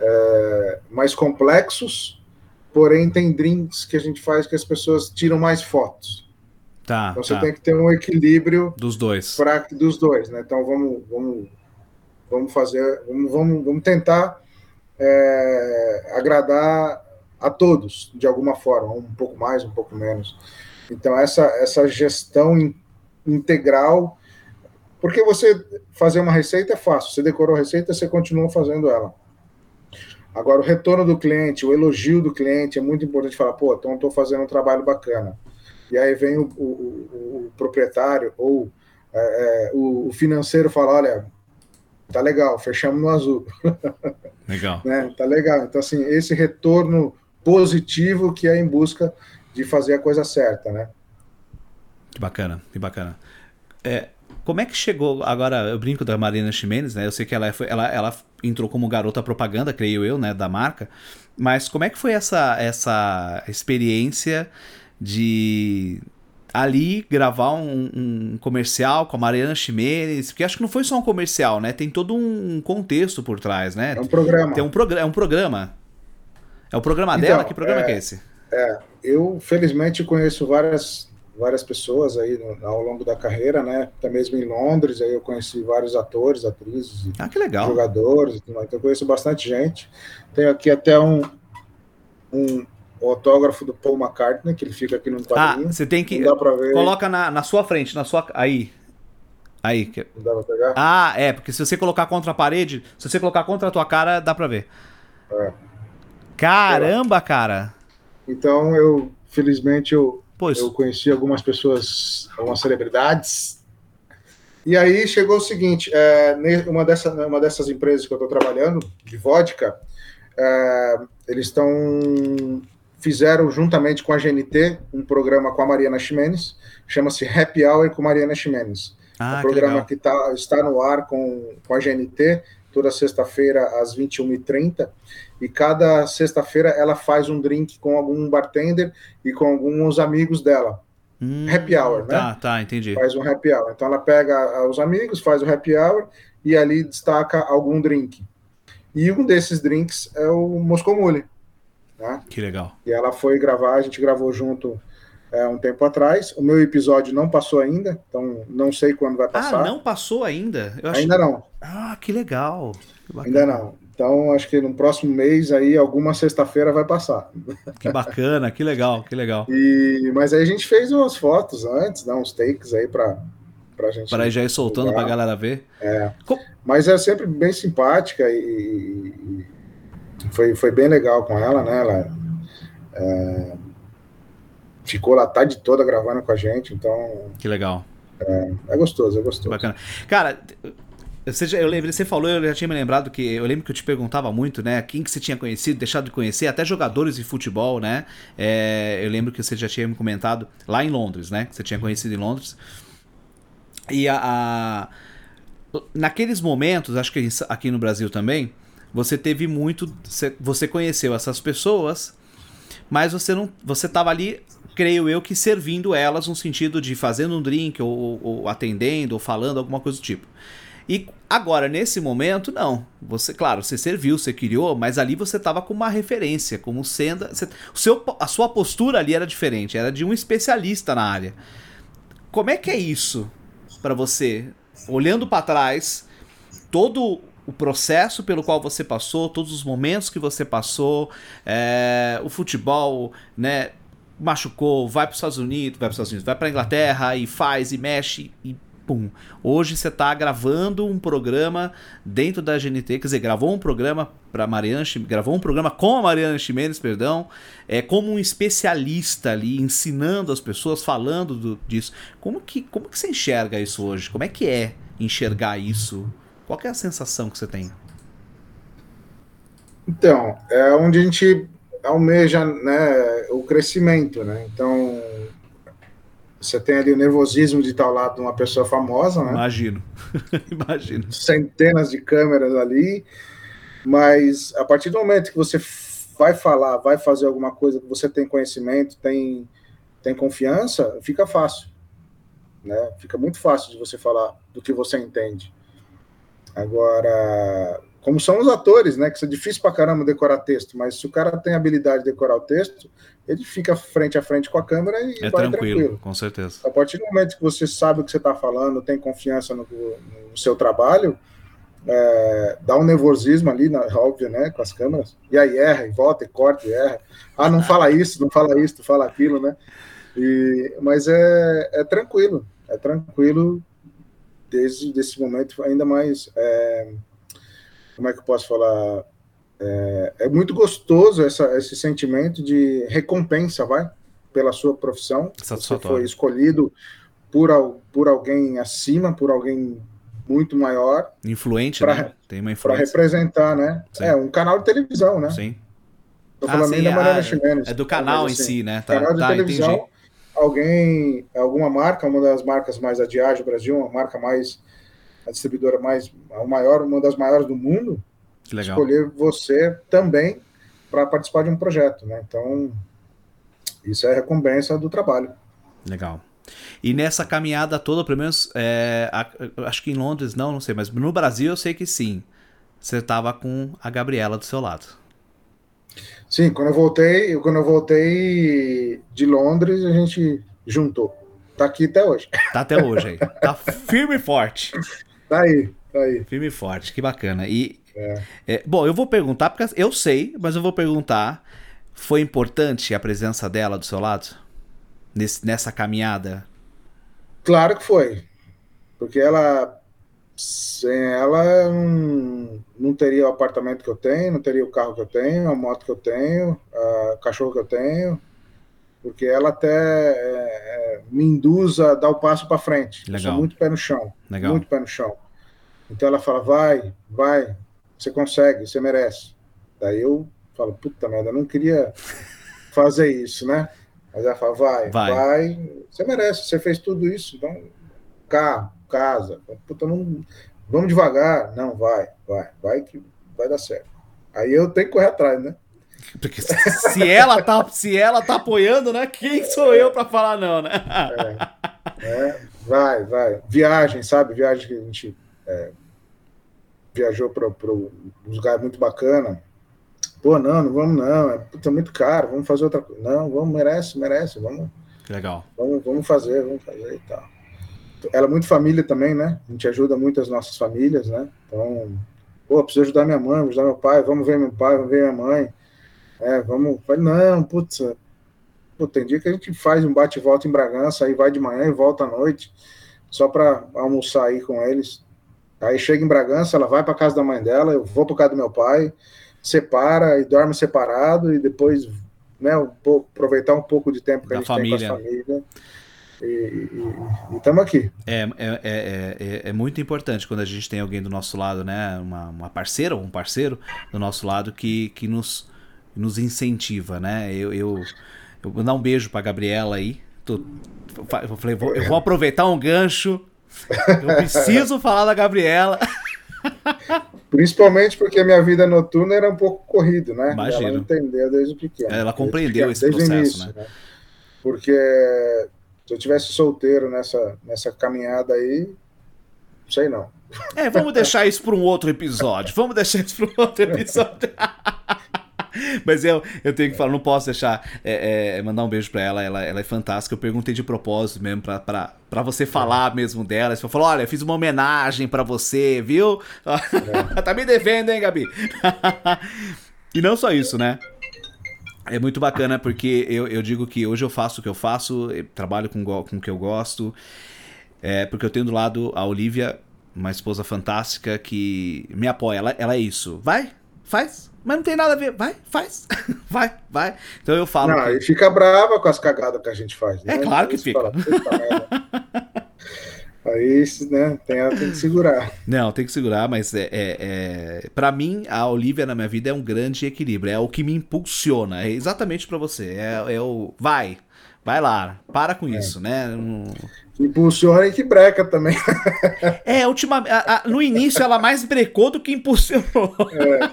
é, mais complexos, porém tem drinks que a gente faz que as pessoas tiram mais fotos. Tá. Então você tá. tem que ter um equilíbrio dos dois. Pra, dos dois, né? Então vamos, vamos, vamos fazer, vamos, vamos, vamos tentar é, agradar a todos de alguma forma, um pouco mais, um pouco menos. Então essa essa gestão integral, porque você fazer uma receita é fácil. Você decorou a receita, você continua fazendo ela. Agora, o retorno do cliente, o elogio do cliente, é muito importante falar, pô, então estou fazendo um trabalho bacana. E aí vem o, o, o proprietário ou é, é, o, o, financeiro fala, olha, tá legal, fechamos no azul. Legal. né? Tá legal. Então, assim, esse retorno positivo que é em busca de fazer a coisa certa, né? Que bacana, que bacana. É, como é que chegou agora? Eu brinco da Marina Ximenes, né? Eu sei que ela, foi, ela, ela entrou como garota propaganda, creio eu, né, da marca. Mas como é que foi essa essa experiência de ali gravar um, um, comercial com a Mariana Ximenes, porque acho que não foi só um comercial, né? Tem todo um contexto por trás, né? É um programa. Tem um, progr é um programa. É o programa então, dela? Que programa é, que é esse? É, eu felizmente conheço várias várias pessoas aí no, ao longo da carreira, né? Até mesmo em Londres, aí eu conheci vários atores, atrizes, ah, que legal. jogadores, então eu conheço bastante gente. Tenho aqui até um, um autógrafo do Paul McCartney, que ele fica aqui no quadrinho. Ah, você tem que dá pra ver. coloca na, na sua frente, na sua aí. Aí. Não dá pra pegar? Ah, é, porque se você colocar contra a parede, se você colocar contra a tua cara, dá pra ver. É. Caramba, cara. Então eu, felizmente, eu Pois. Eu conheci algumas pessoas, algumas celebridades. E aí chegou o seguinte: é, uma, dessa, uma dessas empresas que eu estou trabalhando, de vodka, é, eles estão fizeram juntamente com a GNT um programa com a Mariana Ximenes, chama-se Happy Hour com Mariana Ximenes. Ah, um programa que, que tá, está no ar com, com a GNT toda sexta-feira às 21h30. E cada sexta-feira ela faz um drink com algum bartender e com alguns amigos dela. Hum, happy hour, né? Tá, tá, entendi. Faz um happy hour. Então ela pega os amigos, faz o happy hour e ali destaca algum drink. E um desses drinks é o Moscou Mule. Né? Que legal. E ela foi gravar, a gente gravou junto é, um tempo atrás. O meu episódio não passou ainda, então não sei quando vai ah, passar. Ah, não passou ainda? Eu ainda não. Ah, que legal. Que ainda não. Então, acho que no próximo mês aí, alguma sexta-feira vai passar. Que bacana, que legal, que legal. E, mas aí a gente fez umas fotos antes, né, uns takes aí para pra gente. Para já ir soltando para a galera ver. É. Mas é sempre bem simpática e, e, foi, foi bem legal com ela, né? Ela é, ficou lá a tarde toda gravando com a gente, então. Que legal. É, é gostoso, é gostoso. Bacana. Cara, você, já, eu lembro, você falou, eu já tinha me lembrado que eu lembro que eu te perguntava muito, né? Quem que você tinha conhecido, deixado de conhecer, até jogadores de futebol, né? É, eu lembro que você já tinha me comentado lá em Londres, né? Que você tinha conhecido em Londres. E a, a naqueles momentos, acho que aqui no Brasil também, você teve muito, você, conheceu essas pessoas, mas você não, você estava ali creio eu que servindo elas no sentido de fazendo um drink ou, ou, atendendo ou falando alguma coisa do tipo. E agora, nesse momento, não. Você, claro, você serviu, você criou, mas ali você estava com uma referência, como sendo. Você, o seu, a sua postura ali era diferente, era de um especialista na área. Como é que é isso para você? Olhando para trás, todo o processo pelo qual você passou, todos os momentos que você passou, é, o futebol, né? Machucou, vai para os Estados Unidos, vai para os Estados Unidos, vai para Inglaterra e faz e mexe e pum. Hoje você está gravando um programa dentro da GNT, quer dizer, gravou um programa para Mariana, gravou um programa com a Mariana Ximenes, perdão, é como um especialista ali ensinando as pessoas, falando do, disso. Como que como que você enxerga isso hoje? Como é que é enxergar isso? Qual é a sensação que você tem? Então, é onde a gente almeja né, o crescimento, né? Então, você tem ali o nervosismo de estar ao lado de uma pessoa famosa, né? Imagino. Imagino. Centenas de câmeras ali, mas a partir do momento que você vai falar, vai fazer alguma coisa que você tem conhecimento, tem, tem confiança, fica fácil. Né? Fica muito fácil de você falar do que você entende. Agora, como são os atores, né? Que é difícil pra caramba decorar texto, mas se o cara tem habilidade de decorar o texto, ele fica frente a frente com a câmera e é vai tranquilo, tranquilo. Com certeza. A partir do momento que você sabe o que você está falando, tem confiança no, no seu trabalho, é, dá um nervosismo ali, na, óbvio, né? Com as câmeras, e aí erra, e volta, e corta, e erra. Ah, não fala isso, não fala isso, fala aquilo, né? E, mas é, é tranquilo, é tranquilo desde esse momento, ainda mais. É, como é que eu posso falar? É, é muito gostoso essa, esse sentimento de recompensa, vai, pela sua profissão. Você foi escolhido por, por alguém acima, por alguém muito maior. Influente, pra, né? Tem uma influência. Para representar, né? Sim. É, um canal de televisão, né? Sim. Tô falando ah, sim, da Mariana ah, Ximenes. É do canal assim, em si, né? Tá, canal de tá, televisão. Entendi. Alguém, alguma marca, uma das marcas mais da Diageo Brasil, uma marca mais a distribuidora mais, a maior, uma das maiores do mundo, escolher você também para participar de um projeto, né? Então, isso é recompensa do trabalho. Legal. E nessa caminhada toda, pelo menos, é, acho que em Londres não, não sei, mas no Brasil eu sei que sim. Você estava com a Gabriela do seu lado. Sim, quando eu voltei, quando eu voltei de Londres, a gente juntou. Tá aqui até hoje. Tá até hoje aí. Tá firme e forte. Tá aí, tá aí. Firme e forte, que bacana. E é. É, bom, eu vou perguntar, porque eu sei, mas eu vou perguntar. Foi importante a presença dela do seu lado? Nesse, nessa caminhada? Claro que foi. Porque ela. Sem ela, não, não teria o apartamento que eu tenho, não teria o carro que eu tenho, a moto que eu tenho, o cachorro que eu tenho. Porque ela até é, é me induz a dar o passo para frente. Legal. Eu sou muito pé no chão. Legal. Muito pé no chão. Então ela fala, vai, vai, você consegue, você merece. Daí eu falo, puta merda, eu não queria fazer isso, né? Mas ela fala, vai, vai, vai, você merece, você fez tudo isso, então, carro, casa, puta, não, vamos devagar. Não, vai, vai, vai que vai dar certo. Aí eu tenho que correr atrás, né? Porque se ela tá, se ela tá apoiando, né? Quem sou eu para falar não, né? É, é, vai, vai. Viagem, sabe? Viagem que a gente é, viajou para um lugar muito bacana. Pô, não, não vamos não, é puta, muito caro, vamos fazer outra coisa. Não, vamos, merece, merece, vamos. Legal. Vamos, vamos fazer, vamos fazer e tal. Ela é muito família também, né? A gente ajuda muito as nossas famílias, né? Então, pô, preciso ajudar minha mãe, ajudar meu pai, vamos ver meu pai, vamos ver minha mãe. É, vamos. Não, putz, pô, tem dia que a gente faz um bate-volta em Bragança, aí vai de manhã e volta à noite, só para almoçar aí com eles. Aí chega em Bragança, ela vai para casa da mãe dela, eu vou para casa do meu pai, separa e dorme separado e depois, né, um pouco, aproveitar um pouco de tempo que da a gente família. tem com a família. E estamos aqui. É, é, é, é, muito importante quando a gente tem alguém do nosso lado, né? Uma, uma parceira ou um parceiro do nosso lado que, que nos, nos incentiva, né? Eu, eu, eu vou dar um beijo para Gabriela aí. Tô, eu falei, vou, eu vou aproveitar um gancho eu preciso falar da Gabriela. Principalmente porque a minha vida noturna era um pouco corrido, né? Imagina. Ela entendeu desde pequeno. Ela compreendeu esse processo, início, né? né? Porque se eu tivesse solteiro nessa, nessa caminhada aí, não sei não. É, vamos deixar isso para um outro episódio. Vamos deixar isso para um outro episódio. Mas eu, eu tenho que falar, não posso deixar é, é, mandar um beijo pra ela, ela, ela é fantástica. Eu perguntei de propósito mesmo pra, pra, pra você falar mesmo dela. Você falou: olha, fiz uma homenagem pra você, viu? É. tá me devendo, hein, Gabi? e não só isso, né? É muito bacana porque eu, eu digo que hoje eu faço o que eu faço, eu trabalho com, com o que eu gosto, é, porque eu tenho do lado a Olivia, uma esposa fantástica que me apoia. Ela, ela é isso. Vai, faz, mas não tem nada a ver. Vai, faz. vai, vai. Então eu falo. Não, que... e fica brava com as cagadas que a gente faz. Né? É claro que fica. Fala, Aí, né, tem, tem que segurar. Não, tem que segurar, mas é, é, é para mim, a Olivia na minha vida é um grande equilíbrio. É o que me impulsiona. É exatamente para você. É, é o. Vai, Vai lá, para com é. isso, né? Um... Impulsiona e que breca também. É, ultima, a, a, no início ela mais brecou do que impulsionou. É.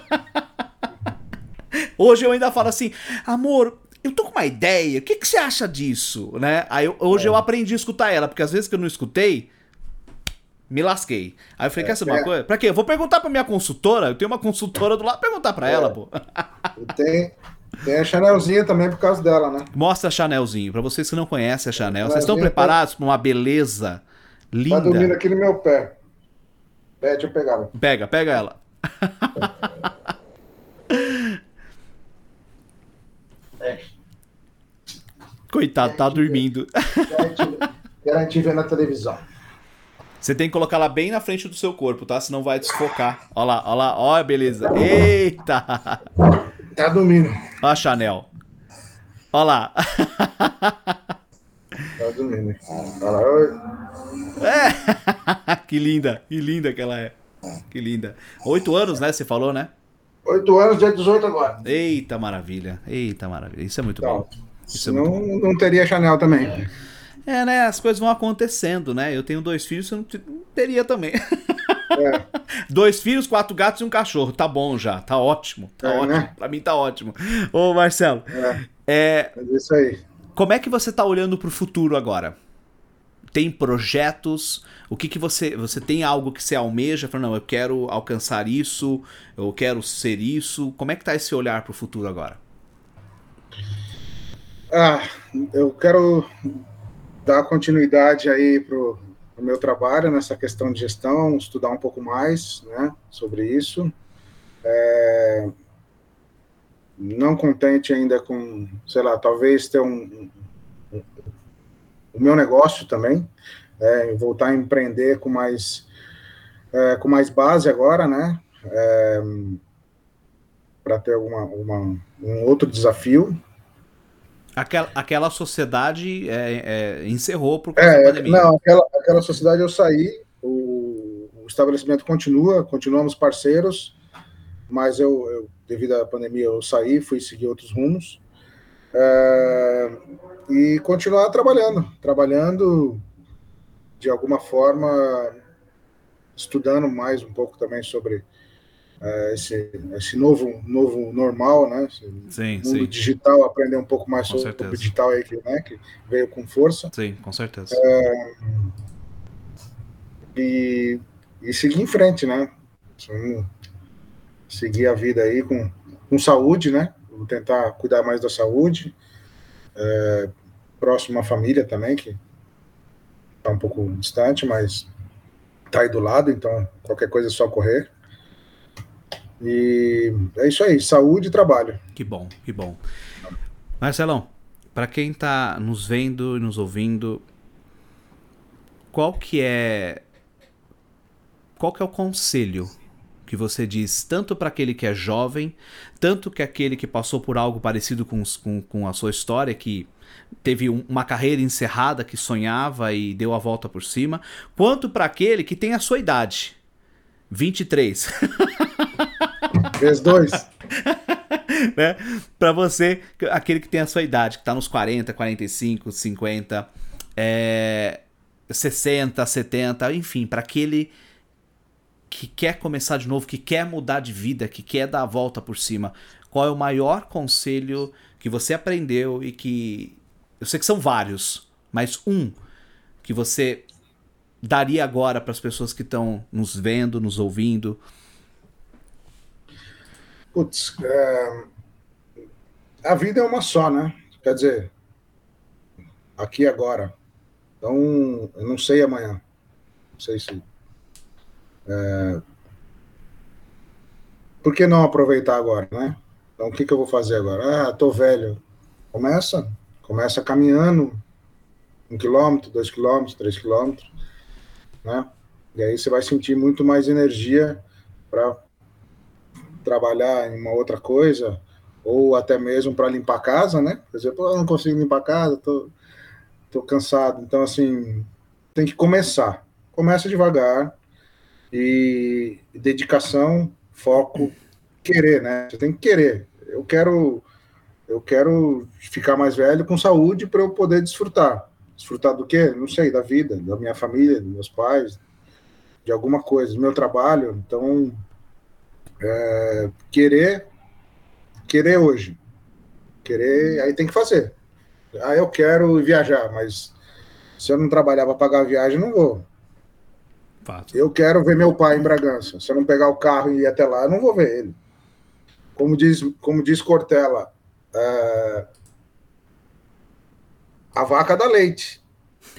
Hoje eu ainda falo assim, amor, eu tô com uma ideia, o que, que você acha disso? Né? Aí hoje é. eu aprendi a escutar ela, porque às vezes que eu não escutei, me lasquei. Aí eu falei, é, quer saber uma é. coisa? Pra quê? Eu vou perguntar pra minha consultora, eu tenho uma consultora do lado, perguntar pra é. ela, pô. Tem, tem a Chanelzinha também por causa dela, né? Mostra a Chanelzinho, pra vocês que não conhecem a Chanel. Vocês estão preparados tá... pra uma beleza linda? Tá dormindo aqui no meu pé. É, deixa eu pegar ela. Pega, pega ela. É. Coitado, tá dormindo. Garantir ver na televisão. Você tem que colocar ela bem na frente do seu corpo, tá? Senão vai desfocar. Olha lá, olha lá, olha, beleza. Eita! Tá dormindo. Olha a Chanel. Olha lá. Tá dormindo. Olha lá. É. que linda, que linda que ela é. Que linda. Oito anos, né? Você falou, né? Oito anos, dia 18 agora. Eita maravilha, eita maravilha. Isso é muito então, bom. Isso é não, bom. não teria Chanel também. É, né? As coisas vão acontecendo, né? Eu tenho dois filhos, eu não teria também. É. Dois filhos, quatro gatos e um cachorro. Tá bom já, tá ótimo. Tá é, ótimo. Né? Pra mim tá ótimo. Ô, Marcelo. É. É, é isso aí. Como é que você tá olhando pro futuro agora? tem projetos? O que que você você tem algo que você almeja? Fala, não, eu quero alcançar isso, eu quero ser isso. Como é que tá esse olhar para o futuro agora? Ah, eu quero dar continuidade aí pro, pro meu trabalho nessa questão de gestão, estudar um pouco mais, né, sobre isso. É, não contente ainda com, sei lá, talvez ter um, o meu negócio também, é, voltar a empreender com mais, é, com mais base agora, né? É, para ter alguma, uma, um outro desafio. Aquela, aquela sociedade é, é, encerrou por causa da é, pandemia. Não, aquela, aquela sociedade eu saí, o, o estabelecimento continua, continuamos parceiros, mas eu, eu, devido à pandemia, eu saí, fui seguir outros rumos. É, e continuar trabalhando, trabalhando de alguma forma, estudando mais um pouco também sobre é, esse, esse novo, novo normal, né? Sim, mundo sim. digital, aprender um pouco mais com sobre certeza. o digital aí, né, que veio com força. Sim, com certeza. É, e, e seguir em frente, né? Seguir a vida aí com, com saúde, né? Vou tentar cuidar mais da saúde. É, próximo à família também, que está um pouco distante, mas está aí do lado, então qualquer coisa é só correr. E é isso aí, saúde e trabalho. Que bom, que bom. Marcelão, para quem está nos vendo e nos ouvindo, qual que é qual que é o conselho que você diz tanto para aquele que é jovem, tanto que aquele que passou por algo parecido com, com, com a sua história, que teve um, uma carreira encerrada, que sonhava e deu a volta por cima, quanto para aquele que tem a sua idade, 23. Vezes dois. né? Para você, aquele que tem a sua idade, que tá nos 40, 45, 50, é, 60, 70, enfim, para aquele que quer começar de novo, que quer mudar de vida, que quer dar a volta por cima, qual é o maior conselho que você aprendeu e que. Eu sei que são vários, mas um que você daria agora para as pessoas que estão nos vendo, nos ouvindo? Putz, é... a vida é uma só, né? Quer dizer, aqui agora. Então, eu não sei amanhã. Não sei se é... Por que não aproveitar agora, né? Então, o que, que eu vou fazer agora? Ah, tô velho. Começa, começa caminhando um quilômetro, dois quilômetros, três quilômetros, né? E aí você vai sentir muito mais energia para trabalhar em uma outra coisa, ou até mesmo para limpar a casa, né? Por exemplo, eu não consigo limpar a casa, tô, tô cansado. Então, assim, tem que começar. Começa devagar, e dedicação, foco, querer, né? Você tem que querer. Eu quero eu quero ficar mais velho com saúde para eu poder desfrutar. Desfrutar do quê? Não sei, da vida, da minha família, dos meus pais, de alguma coisa, do meu trabalho. Então, é, querer, querer hoje. Querer, aí tem que fazer. Ah, eu quero viajar, mas se eu não trabalhar para pagar a viagem, não vou. Fato. Eu quero ver meu pai em Bragança. Se eu não pegar o carro e ir até lá, eu não vou ver ele. Como diz, como diz Cortella, é... a vaca dá leite.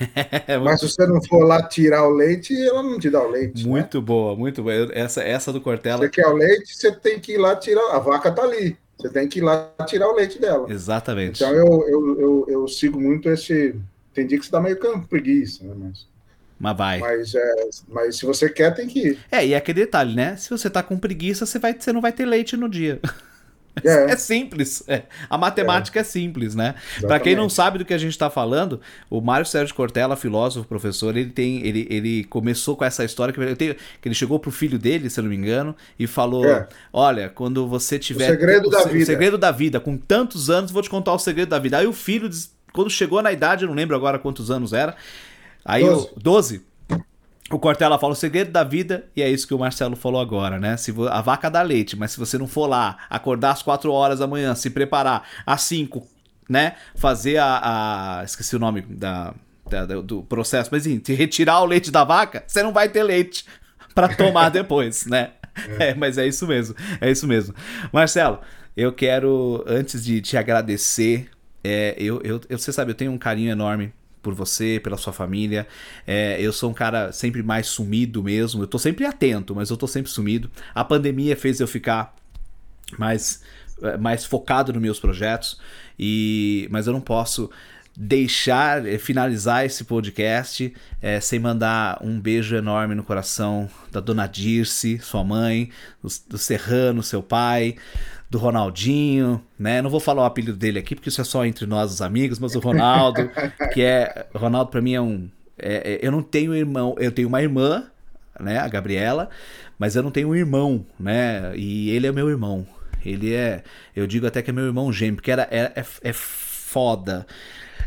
Mas se você não for lá tirar o leite, ela não te dá o leite. Né? Muito né? boa, muito boa. Essa, essa do Cortella. Você quer o leite, você tem que ir lá tirar. A vaca tá ali. Você tem que ir lá tirar o leite dela. Exatamente. Então eu, eu, eu, eu sigo muito esse. Tem dia que você dá meio com preguiça, né? Mas, mas vai. Mas, é, mas se você quer, tem que ir. É, e é aquele detalhe, né? Se você tá com preguiça, você, vai, você não vai ter leite no dia. É, é simples. É. A matemática é, é simples, né? Para quem não sabe do que a gente está falando, o Mário Sérgio Cortella, filósofo, professor, ele tem, ele, ele começou com essa história que, tenho, que ele chegou pro filho dele, se eu não me engano, e falou: é. Olha, quando você tiver o segredo o, da vida, o segredo da vida, com tantos anos, vou te contar o segredo da vida. Aí o filho, quando chegou na idade, eu não lembro agora quantos anos era, aí 12. o 12 o Cortella fala o segredo da vida, e é isso que o Marcelo falou agora, né? Se a vaca dá leite, mas se você não for lá, acordar às 4 horas da manhã, se preparar às 5, né? Fazer a. a esqueci o nome da, da, do processo, mas enfim, retirar o leite da vaca, você não vai ter leite para tomar depois, né? É. é, mas é isso mesmo, é isso mesmo. Marcelo, eu quero, antes de te agradecer, é, eu, eu, eu, você sabe, eu tenho um carinho enorme por você, pela sua família. É, eu sou um cara sempre mais sumido mesmo. Eu tô sempre atento, mas eu tô sempre sumido. A pandemia fez eu ficar mais, é, mais focado nos meus projetos. E, mas eu não posso deixar é, finalizar esse podcast é, sem mandar um beijo enorme no coração da dona Dirce, sua mãe, do, do Serrano, seu pai, do Ronaldinho, né? Não vou falar o apelido dele aqui porque isso é só entre nós os amigos, mas o Ronaldo, que é, Ronaldo para mim é um, é, é, eu não tenho irmão, eu tenho uma irmã, né? A Gabriela, mas eu não tenho um irmão, né? E ele é meu irmão. Ele é, eu digo até que é meu irmão gêmeo, porque era, é, é, é foda.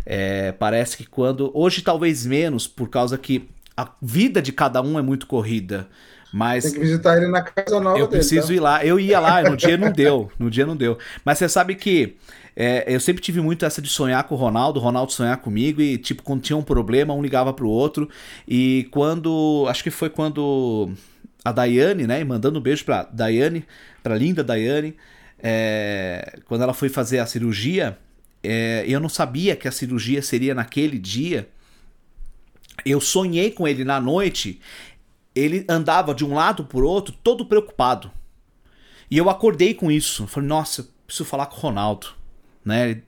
É, parece que quando. Hoje talvez menos, por causa que a vida de cada um é muito corrida. Mas Tem que visitar ele na casa nova Eu preciso tá? ir lá. Eu ia lá, no dia não deu. No dia não deu. Mas você sabe que é, eu sempre tive muito essa de sonhar com o Ronaldo, o Ronaldo sonhar comigo e, tipo, quando tinha um problema, um ligava pro outro. E quando. Acho que foi quando a Daiane, né? Mandando um beijo pra Daiane, pra linda Daiane. É, quando ela foi fazer a cirurgia, é, eu não sabia que a cirurgia seria naquele dia. Eu sonhei com ele na noite ele andava de um lado por outro, todo preocupado. E eu acordei com isso. Falei, nossa, preciso falar com o Ronaldo. Né?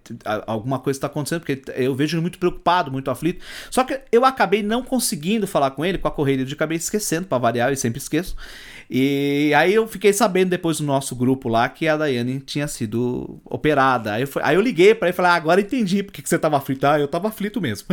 Alguma coisa está acontecendo, porque eu vejo ele muito preocupado, muito aflito. Só que eu acabei não conseguindo falar com ele, com a correria de acabei esquecendo, para variar, eu sempre esqueço. E aí eu fiquei sabendo depois do nosso grupo lá que a Daiane tinha sido operada. Aí eu, fui, aí eu liguei para ele e falei: ah, agora entendi porque que você tava aflito. Ah, eu tava aflito mesmo.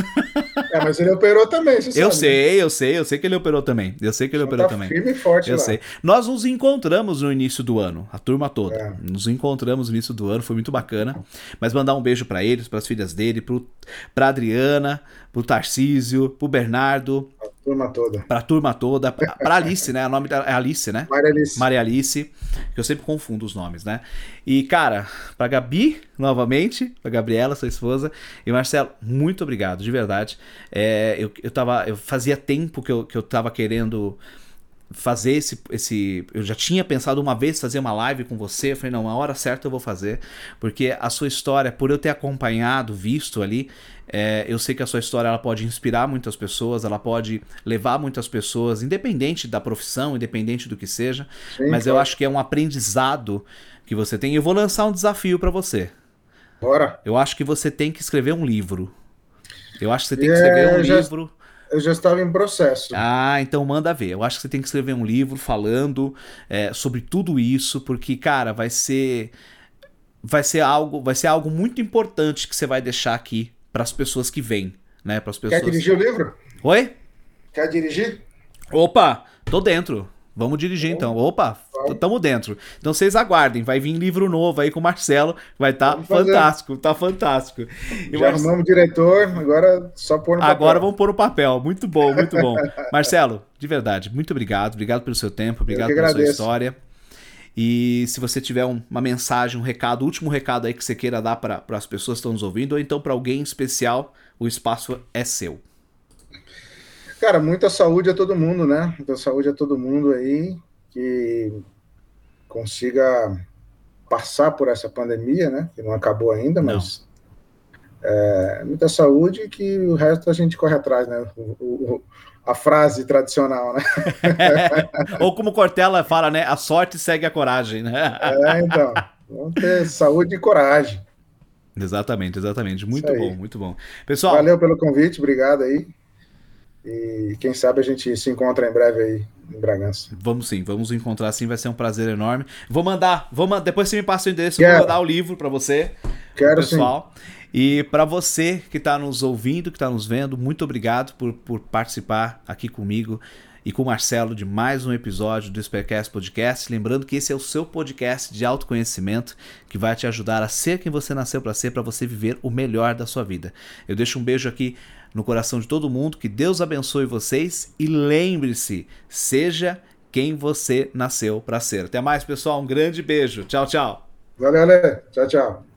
É, mas ele operou também, você Eu sabe, sei, né? eu sei, eu sei que ele operou também. Eu sei que ele Só operou tá também. Firme e forte eu lá. sei. Nós nos encontramos no início do ano, a turma toda. É. Nos encontramos no início do ano, foi muito bacana. Mas mandar um beijo para eles, para as filhas dele, pro, pra Adriana, pro Tarcísio, pro Bernardo, turma toda. Pra turma toda. Pra, pra Alice, né? O nome é Alice, né? Maria Alice. Maria Alice. Que eu sempre confundo os nomes, né? E, cara, pra Gabi, novamente, pra Gabriela, sua esposa. E Marcelo, muito obrigado, de verdade. É, eu, eu, tava, eu fazia tempo que eu, que eu tava querendo fazer esse, esse. Eu já tinha pensado uma vez fazer uma live com você. Eu falei, não, a hora certa eu vou fazer. Porque a sua história, por eu ter acompanhado, visto ali, é, eu sei que a sua história ela pode inspirar muitas pessoas, ela pode levar muitas pessoas, independente da profissão, independente do que seja. Sim, mas eu acho que é um aprendizado que você tem. Eu vou lançar um desafio para você. Bora. Eu acho que você tem que escrever um livro. Eu acho que você tem que escrever é, um já... livro eu já estava em processo. Ah, então manda ver. Eu acho que você tem que escrever um livro falando é, sobre tudo isso, porque, cara, vai ser. Vai ser algo, vai ser algo muito importante que você vai deixar aqui para as pessoas que vêm, né? Para as pessoas. Quer dirigir o livro? Oi? Quer dirigir? Opa, tô dentro. Vamos dirigir então. Opa, estamos dentro. Então vocês aguardem, vai vir livro novo aí com o Marcelo, vai estar tá fantástico, tá fantástico. E Já arrumamos diretor, agora só pôr no papel. Agora vamos pôr no papel, muito bom, muito bom. Marcelo, de verdade, muito obrigado, obrigado pelo seu tempo, obrigado pela sua história. E se você tiver um, uma mensagem, um recado, último recado aí que você queira dar para as pessoas que estão nos ouvindo, ou então para alguém especial, o espaço é seu. Cara, muita saúde a todo mundo, né? Muita saúde a todo mundo aí que consiga passar por essa pandemia, né? Que não acabou ainda, mas é, muita saúde que o resto a gente corre atrás, né? O, o, a frase tradicional, né? Ou como Cortella fala, né? A sorte segue a coragem, né? É, então. Vamos ter saúde e coragem. Exatamente, exatamente. Muito bom, muito bom. Pessoal. Valeu pelo convite, obrigado aí. E quem sabe a gente se encontra em breve aí em Bragança. Vamos sim, vamos encontrar sim, vai ser um prazer enorme. Vou mandar, vou mandar depois você me passa o endereço, Quero. vou mandar o livro para você. Quero pessoal. sim. E para você que está nos ouvindo, que está nos vendo, muito obrigado por, por participar aqui comigo e com o Marcelo de mais um episódio do Espercast Podcast. Lembrando que esse é o seu podcast de autoconhecimento que vai te ajudar a ser quem você nasceu para ser, para você viver o melhor da sua vida. Eu deixo um beijo aqui no coração de todo mundo, que Deus abençoe vocês e lembre-se, seja quem você nasceu para ser. Até mais, pessoal. Um grande beijo. Tchau, tchau. Valeu, Ale. Tchau, tchau.